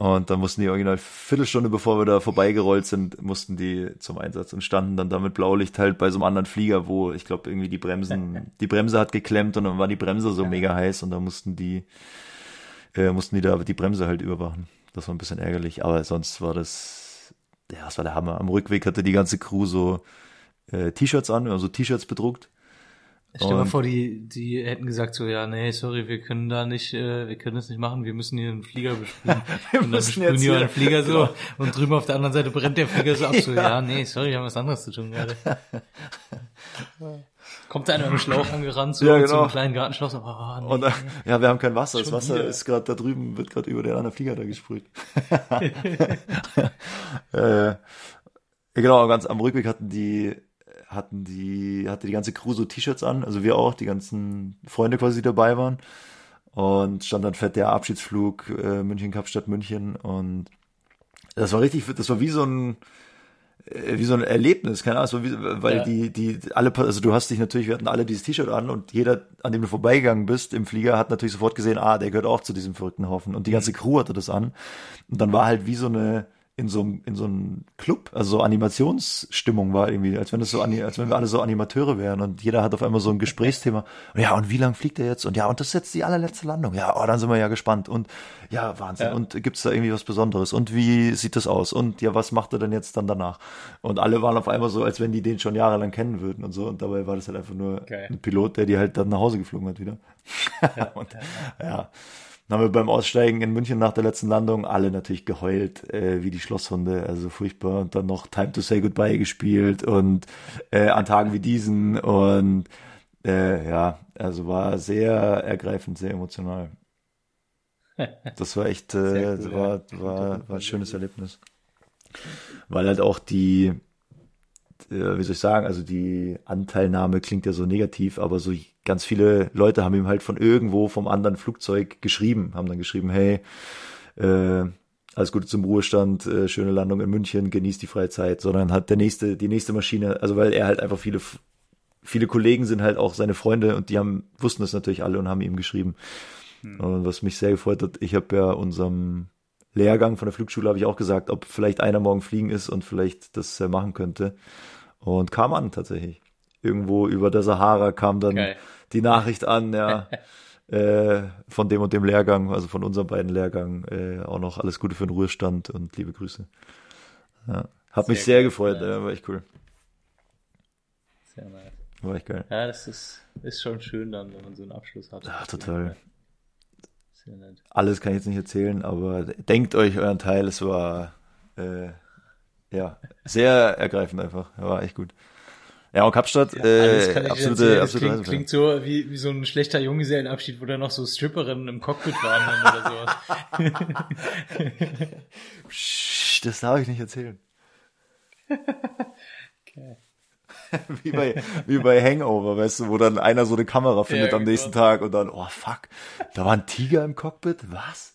Und dann mussten die original Viertelstunde, bevor wir da vorbeigerollt sind, mussten die zum Einsatz und standen dann da mit Blaulicht halt bei so einem anderen Flieger, wo ich glaube irgendwie die Bremsen, die Bremse hat geklemmt und dann war die Bremse so mega heiß und da mussten die, äh, mussten die da die Bremse halt überwachen. Das war ein bisschen ärgerlich, aber sonst war das, ja, das war der Hammer. Am Rückweg hatte die ganze Crew so äh, T-Shirts an, also T-Shirts bedruckt. Stell dir mal vor, die, die hätten gesagt so, ja, nee, sorry, wir können da nicht, äh, wir können das nicht machen, wir müssen hier einen Flieger besprühen. und dann müssen besprühen jetzt die hier- einen Flieger so genau. und drüben auf der anderen Seite brennt der Flieger so ab, so, ja, nee, sorry, wir haben was anderes zu tun gerade. Kommt da einer mit dem Schlauch angerannt, so, Ja, mit so genau. einem kleinen Gartenschlauch, so, oh, nee. Und äh, ja, wir haben kein Wasser. Das Schon Wasser wieder. ist gerade da drüben, wird gerade über den anderen Flieger da gesprüht. äh, genau, ganz am Rückweg hatten die hatten die hatte die ganze Crew so T-Shirts an, also wir auch, die ganzen Freunde quasi die dabei waren. Und stand dann fett der Abschiedsflug äh, München Kapstadt München und Das war richtig, das war wie so ein, äh, wie so ein Erlebnis, keine Ahnung, wie, weil Ja. die, die, alle, also du hast dich natürlich, wir hatten alle dieses T-Shirt an und jeder, an dem du vorbeigegangen bist im Flieger, hat natürlich sofort gesehen, ah, der gehört auch zu diesem verrückten Haufen und die ganze Crew hatte das an und dann war halt wie so eine, in so einem, in so einem Club, also so Animationsstimmung war irgendwie, als wenn das so, als wenn wir alle so Animateure wären und jeder hat auf einmal so ein Gesprächsthema. Ja, und wie lang fliegt er jetzt? Und ja, und das ist jetzt die allerletzte Landung. Ja, oh, dann sind wir ja gespannt. Und ja, Wahnsinn. Ja. Und gibt's da irgendwie was Besonderes? Und wie sieht das aus? Und ja, was macht er denn jetzt dann danach? Und alle waren auf einmal so, als wenn die den schon jahrelang kennen würden und so. Und dabei war das halt einfach nur Geil. ein Pilot, der die halt dann nach Hause geflogen hat wieder. und, ja. Dann haben wir beim Aussteigen in München nach der letzten Landung alle natürlich geheult, äh, wie die Schlosshunde, also furchtbar. Und dann noch Time to Say Goodbye gespielt und äh, an Tagen wie diesen und äh, ja, also war sehr ergreifend, sehr emotional. Das war echt, äh, cool, war, war, war ein schönes Erlebnis. Weil halt auch die, äh, wie soll ich sagen, also die Anteilnahme klingt ja so negativ, aber so ganz viele Leute haben ihm halt von irgendwo vom anderen Flugzeug geschrieben, haben dann geschrieben, hey, äh, alles Gute zum Ruhestand, äh, schöne Landung in München, genießt die freie Zeit, sondern hat der nächste, die nächste Maschine, also weil er halt einfach viele, viele Kollegen sind halt auch seine Freunde und die haben, wussten das natürlich alle und haben ihm geschrieben. Und was mich sehr gefreut hat, ich habe ja unserem Lehrgang von der Flugschule habe ich auch gesagt, ob vielleicht einer morgen fliegen ist und vielleicht das äh, machen könnte. Und kam an tatsächlich. Irgendwo über der Sahara kam dann Geil. die Nachricht an, ja, äh, von dem und dem Lehrgang, also von unseren beiden Lehrgang, äh, auch noch alles Gute für den Ruhestand und liebe Grüße. Ja. Hat mich Sehr sehr cool, gefreut, ja. ja, war echt cool. Sehr nice. War echt geil. Ja, das ist, ist schon schön dann, wenn man so einen Abschluss hat. Ja, total. Sehr nett. Alles kann ich jetzt nicht erzählen, aber denkt euch euren Teil, es war äh, ja sehr ergreifend einfach. War echt gut. Ja, und Kapstadt, Alles äh, absolute, absolute klingt, klingt so wie, wie so ein schlechter Junggesellenabschied, wo da noch so Stripperinnen im Cockpit waren oder sowas. Psst, das darf ich nicht erzählen. Okay. Wie bei, wie bei Hangover, weißt du, wo dann einer so eine Kamera findet am genau. nächsten Tag und dann, oh fuck, da war ein Tiger im Cockpit? Was?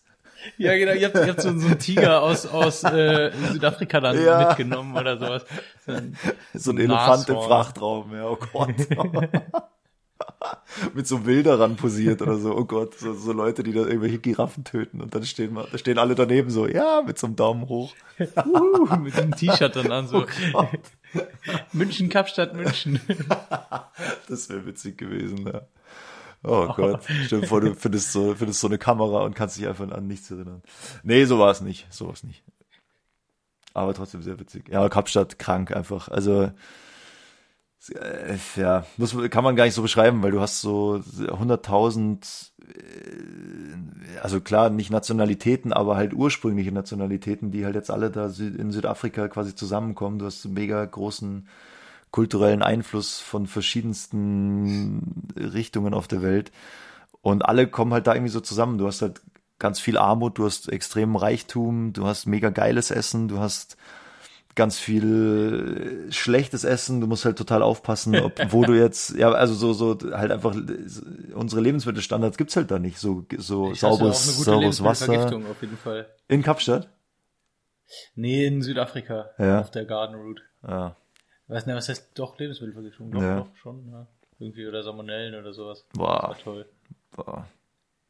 Ja, genau, ihr habt, ihr habt so, so einen Tiger aus, aus äh, Südafrika dann Ja. mitgenommen oder sowas. So ein- So ein Elefant im. Frachtraum, ja, oh Gott. Mit so Wilderern posiert oder so, oh Gott, so, so Leute, die da irgendwelche Giraffen töten und dann stehen, wir- da stehen alle daneben so, ja, mit so einem Daumen hoch. uh, mit dem T-Shirt dann an, so Oh. München, Kapstadt, München. Das wäre witzig gewesen, ja. Oh Gott, stell dir vor, du findest so, findest so eine Kamera und kannst dich einfach an nichts erinnern. Nee, so war es nicht, so war es nicht. Aber trotzdem sehr witzig. Ja, Kapstadt krank einfach. Also, äh, ja, muss, kann man gar nicht so beschreiben, weil du hast so 100.000, äh, also klar, nicht Nationalitäten, aber halt ursprüngliche Nationalitäten, die halt jetzt alle da in Südafrika quasi zusammenkommen. Du hast einen mega großen kulturellen Einfluss von verschiedensten Richtungen auf der Welt. Und alle kommen halt da irgendwie so zusammen. Du hast halt ganz viel Armut, du hast extremen Reichtum, du hast mega geiles Essen, du hast ganz viel schlechtes Essen, du musst halt total aufpassen, ob, wo du jetzt, ja, also so, so halt einfach, unsere Lebensmittelstandards gibt's halt da nicht, so, so Ich sauberes, eine gute sauberes Wasser. Lebensmittelvergiftung auf jeden Fall. In Kapstadt? Nee, in Südafrika. Ja. Auf der Garden Route. Ja. Weiß nicht, was heißt doch Lebensmittelvergiftung? Doch, Ja. doch, schon, ja. Irgendwie oder Salmonellen oder sowas. Boah. Das war toll. Boah.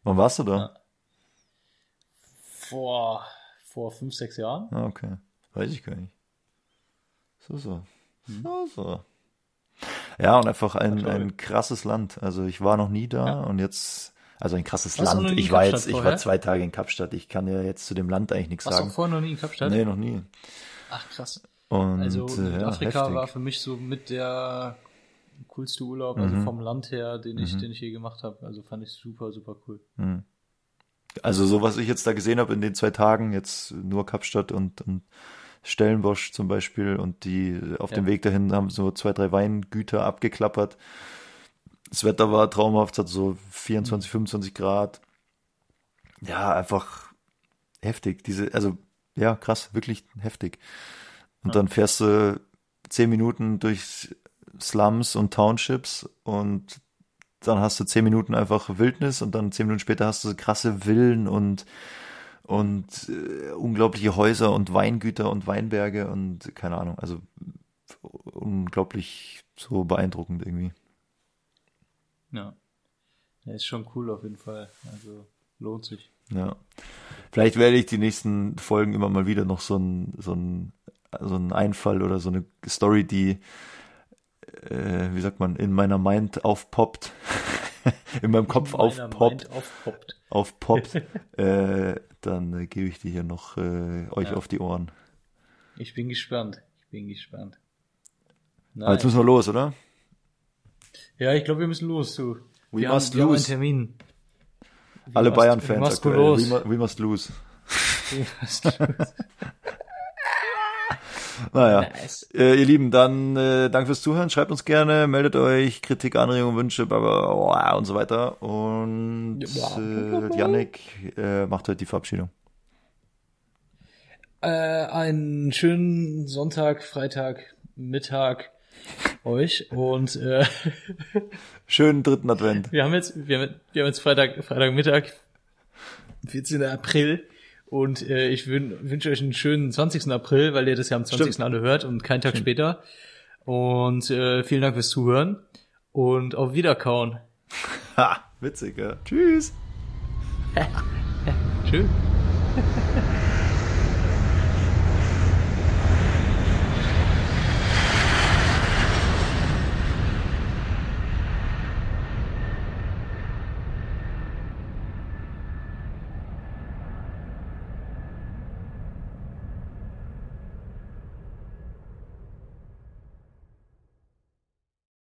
Wann warst du da? Ja. Vor, vor fünf, sechs Jahren? Ah, okay. Weiß ich gar nicht. So, so. Hm. So, so. Ja, und einfach ein, ein krasses Land. Also ich war noch nie da und jetzt, also ein krasses Warst du Land. Ich war Kapstadt jetzt, ich war vorher? zwei Tage in Kapstadt. Ich kann ja jetzt zu dem Land eigentlich nichts Warst du sagen. auch vorher noch nie in Kapstadt? Nee, noch nie. Ach, krass. Und Also äh, Südafrika ja, heftig. war für mich so mit der coolste Urlaub, Mhm. also vom Land her, den ich, den ich je gemacht habe. Also fand ich super, super cool. Also so, was ich jetzt da gesehen habe in den zwei Tagen, jetzt nur Kapstadt und, und Stellenbosch zum Beispiel und die auf Ja. dem Weg dahin haben so zwei, drei Weingüter abgeklappert. Das Wetter war traumhaft, es hat so 24, 25 Grad. Ja, einfach heftig. Diese, also ja, krass, wirklich heftig. Und dann fährst du zehn Minuten durch Slums und Townships und dann hast du zehn Minuten einfach Wildnis und dann zehn Minuten später hast du so krasse Villen und und äh, unglaubliche Häuser und Weingüter und Weinberge und keine Ahnung, also unglaublich so beeindruckend irgendwie. Ja. ja. Ist schon cool auf jeden Fall. Also lohnt sich. Ja. Vielleicht werde ich die nächsten Folgen immer mal wieder noch so ein, so ein, so ein Einfall oder so eine Story, die, äh, wie sagt man, in meiner Mind aufpoppt, in meinem Kopf In aufpoppt, aufpoppt. aufpoppt, äh, dann äh, gebe ich die hier noch äh, euch Ja. auf die Ohren. Ich bin gespannt. Ich bin gespannt. Aber jetzt Nein. müssen wir los, oder? Ja, ich glaube, wir müssen los, du. We wir must haben, wir haben einen lose. Termin. Alle Bayern-Fans we must go aktuell. los. We, we must lose. We must lose. Naja. Nice. Äh, ihr Lieben, dann äh, danke fürs Zuhören. Schreibt uns gerne, meldet euch, Kritik, Anregungen, Wünsche, bla, bla, und so weiter. Und äh, Yannick äh, macht heute die Verabschiedung. Äh, einen schönen Sonntag, Freitag, Mittag euch und äh, Schönen dritten Advent. wir haben jetzt wir haben, wir haben jetzt Freitag Freitagmittag 14. April und äh, ich wün, wünsche euch einen schönen 20. April, weil ihr das ja am 20. Stimmt. alle hört und keinen Tag später. Und äh, vielen Dank fürs Zuhören und auf Wiederkauen. Ha, witzig, ja. Tschüss. Tschüss.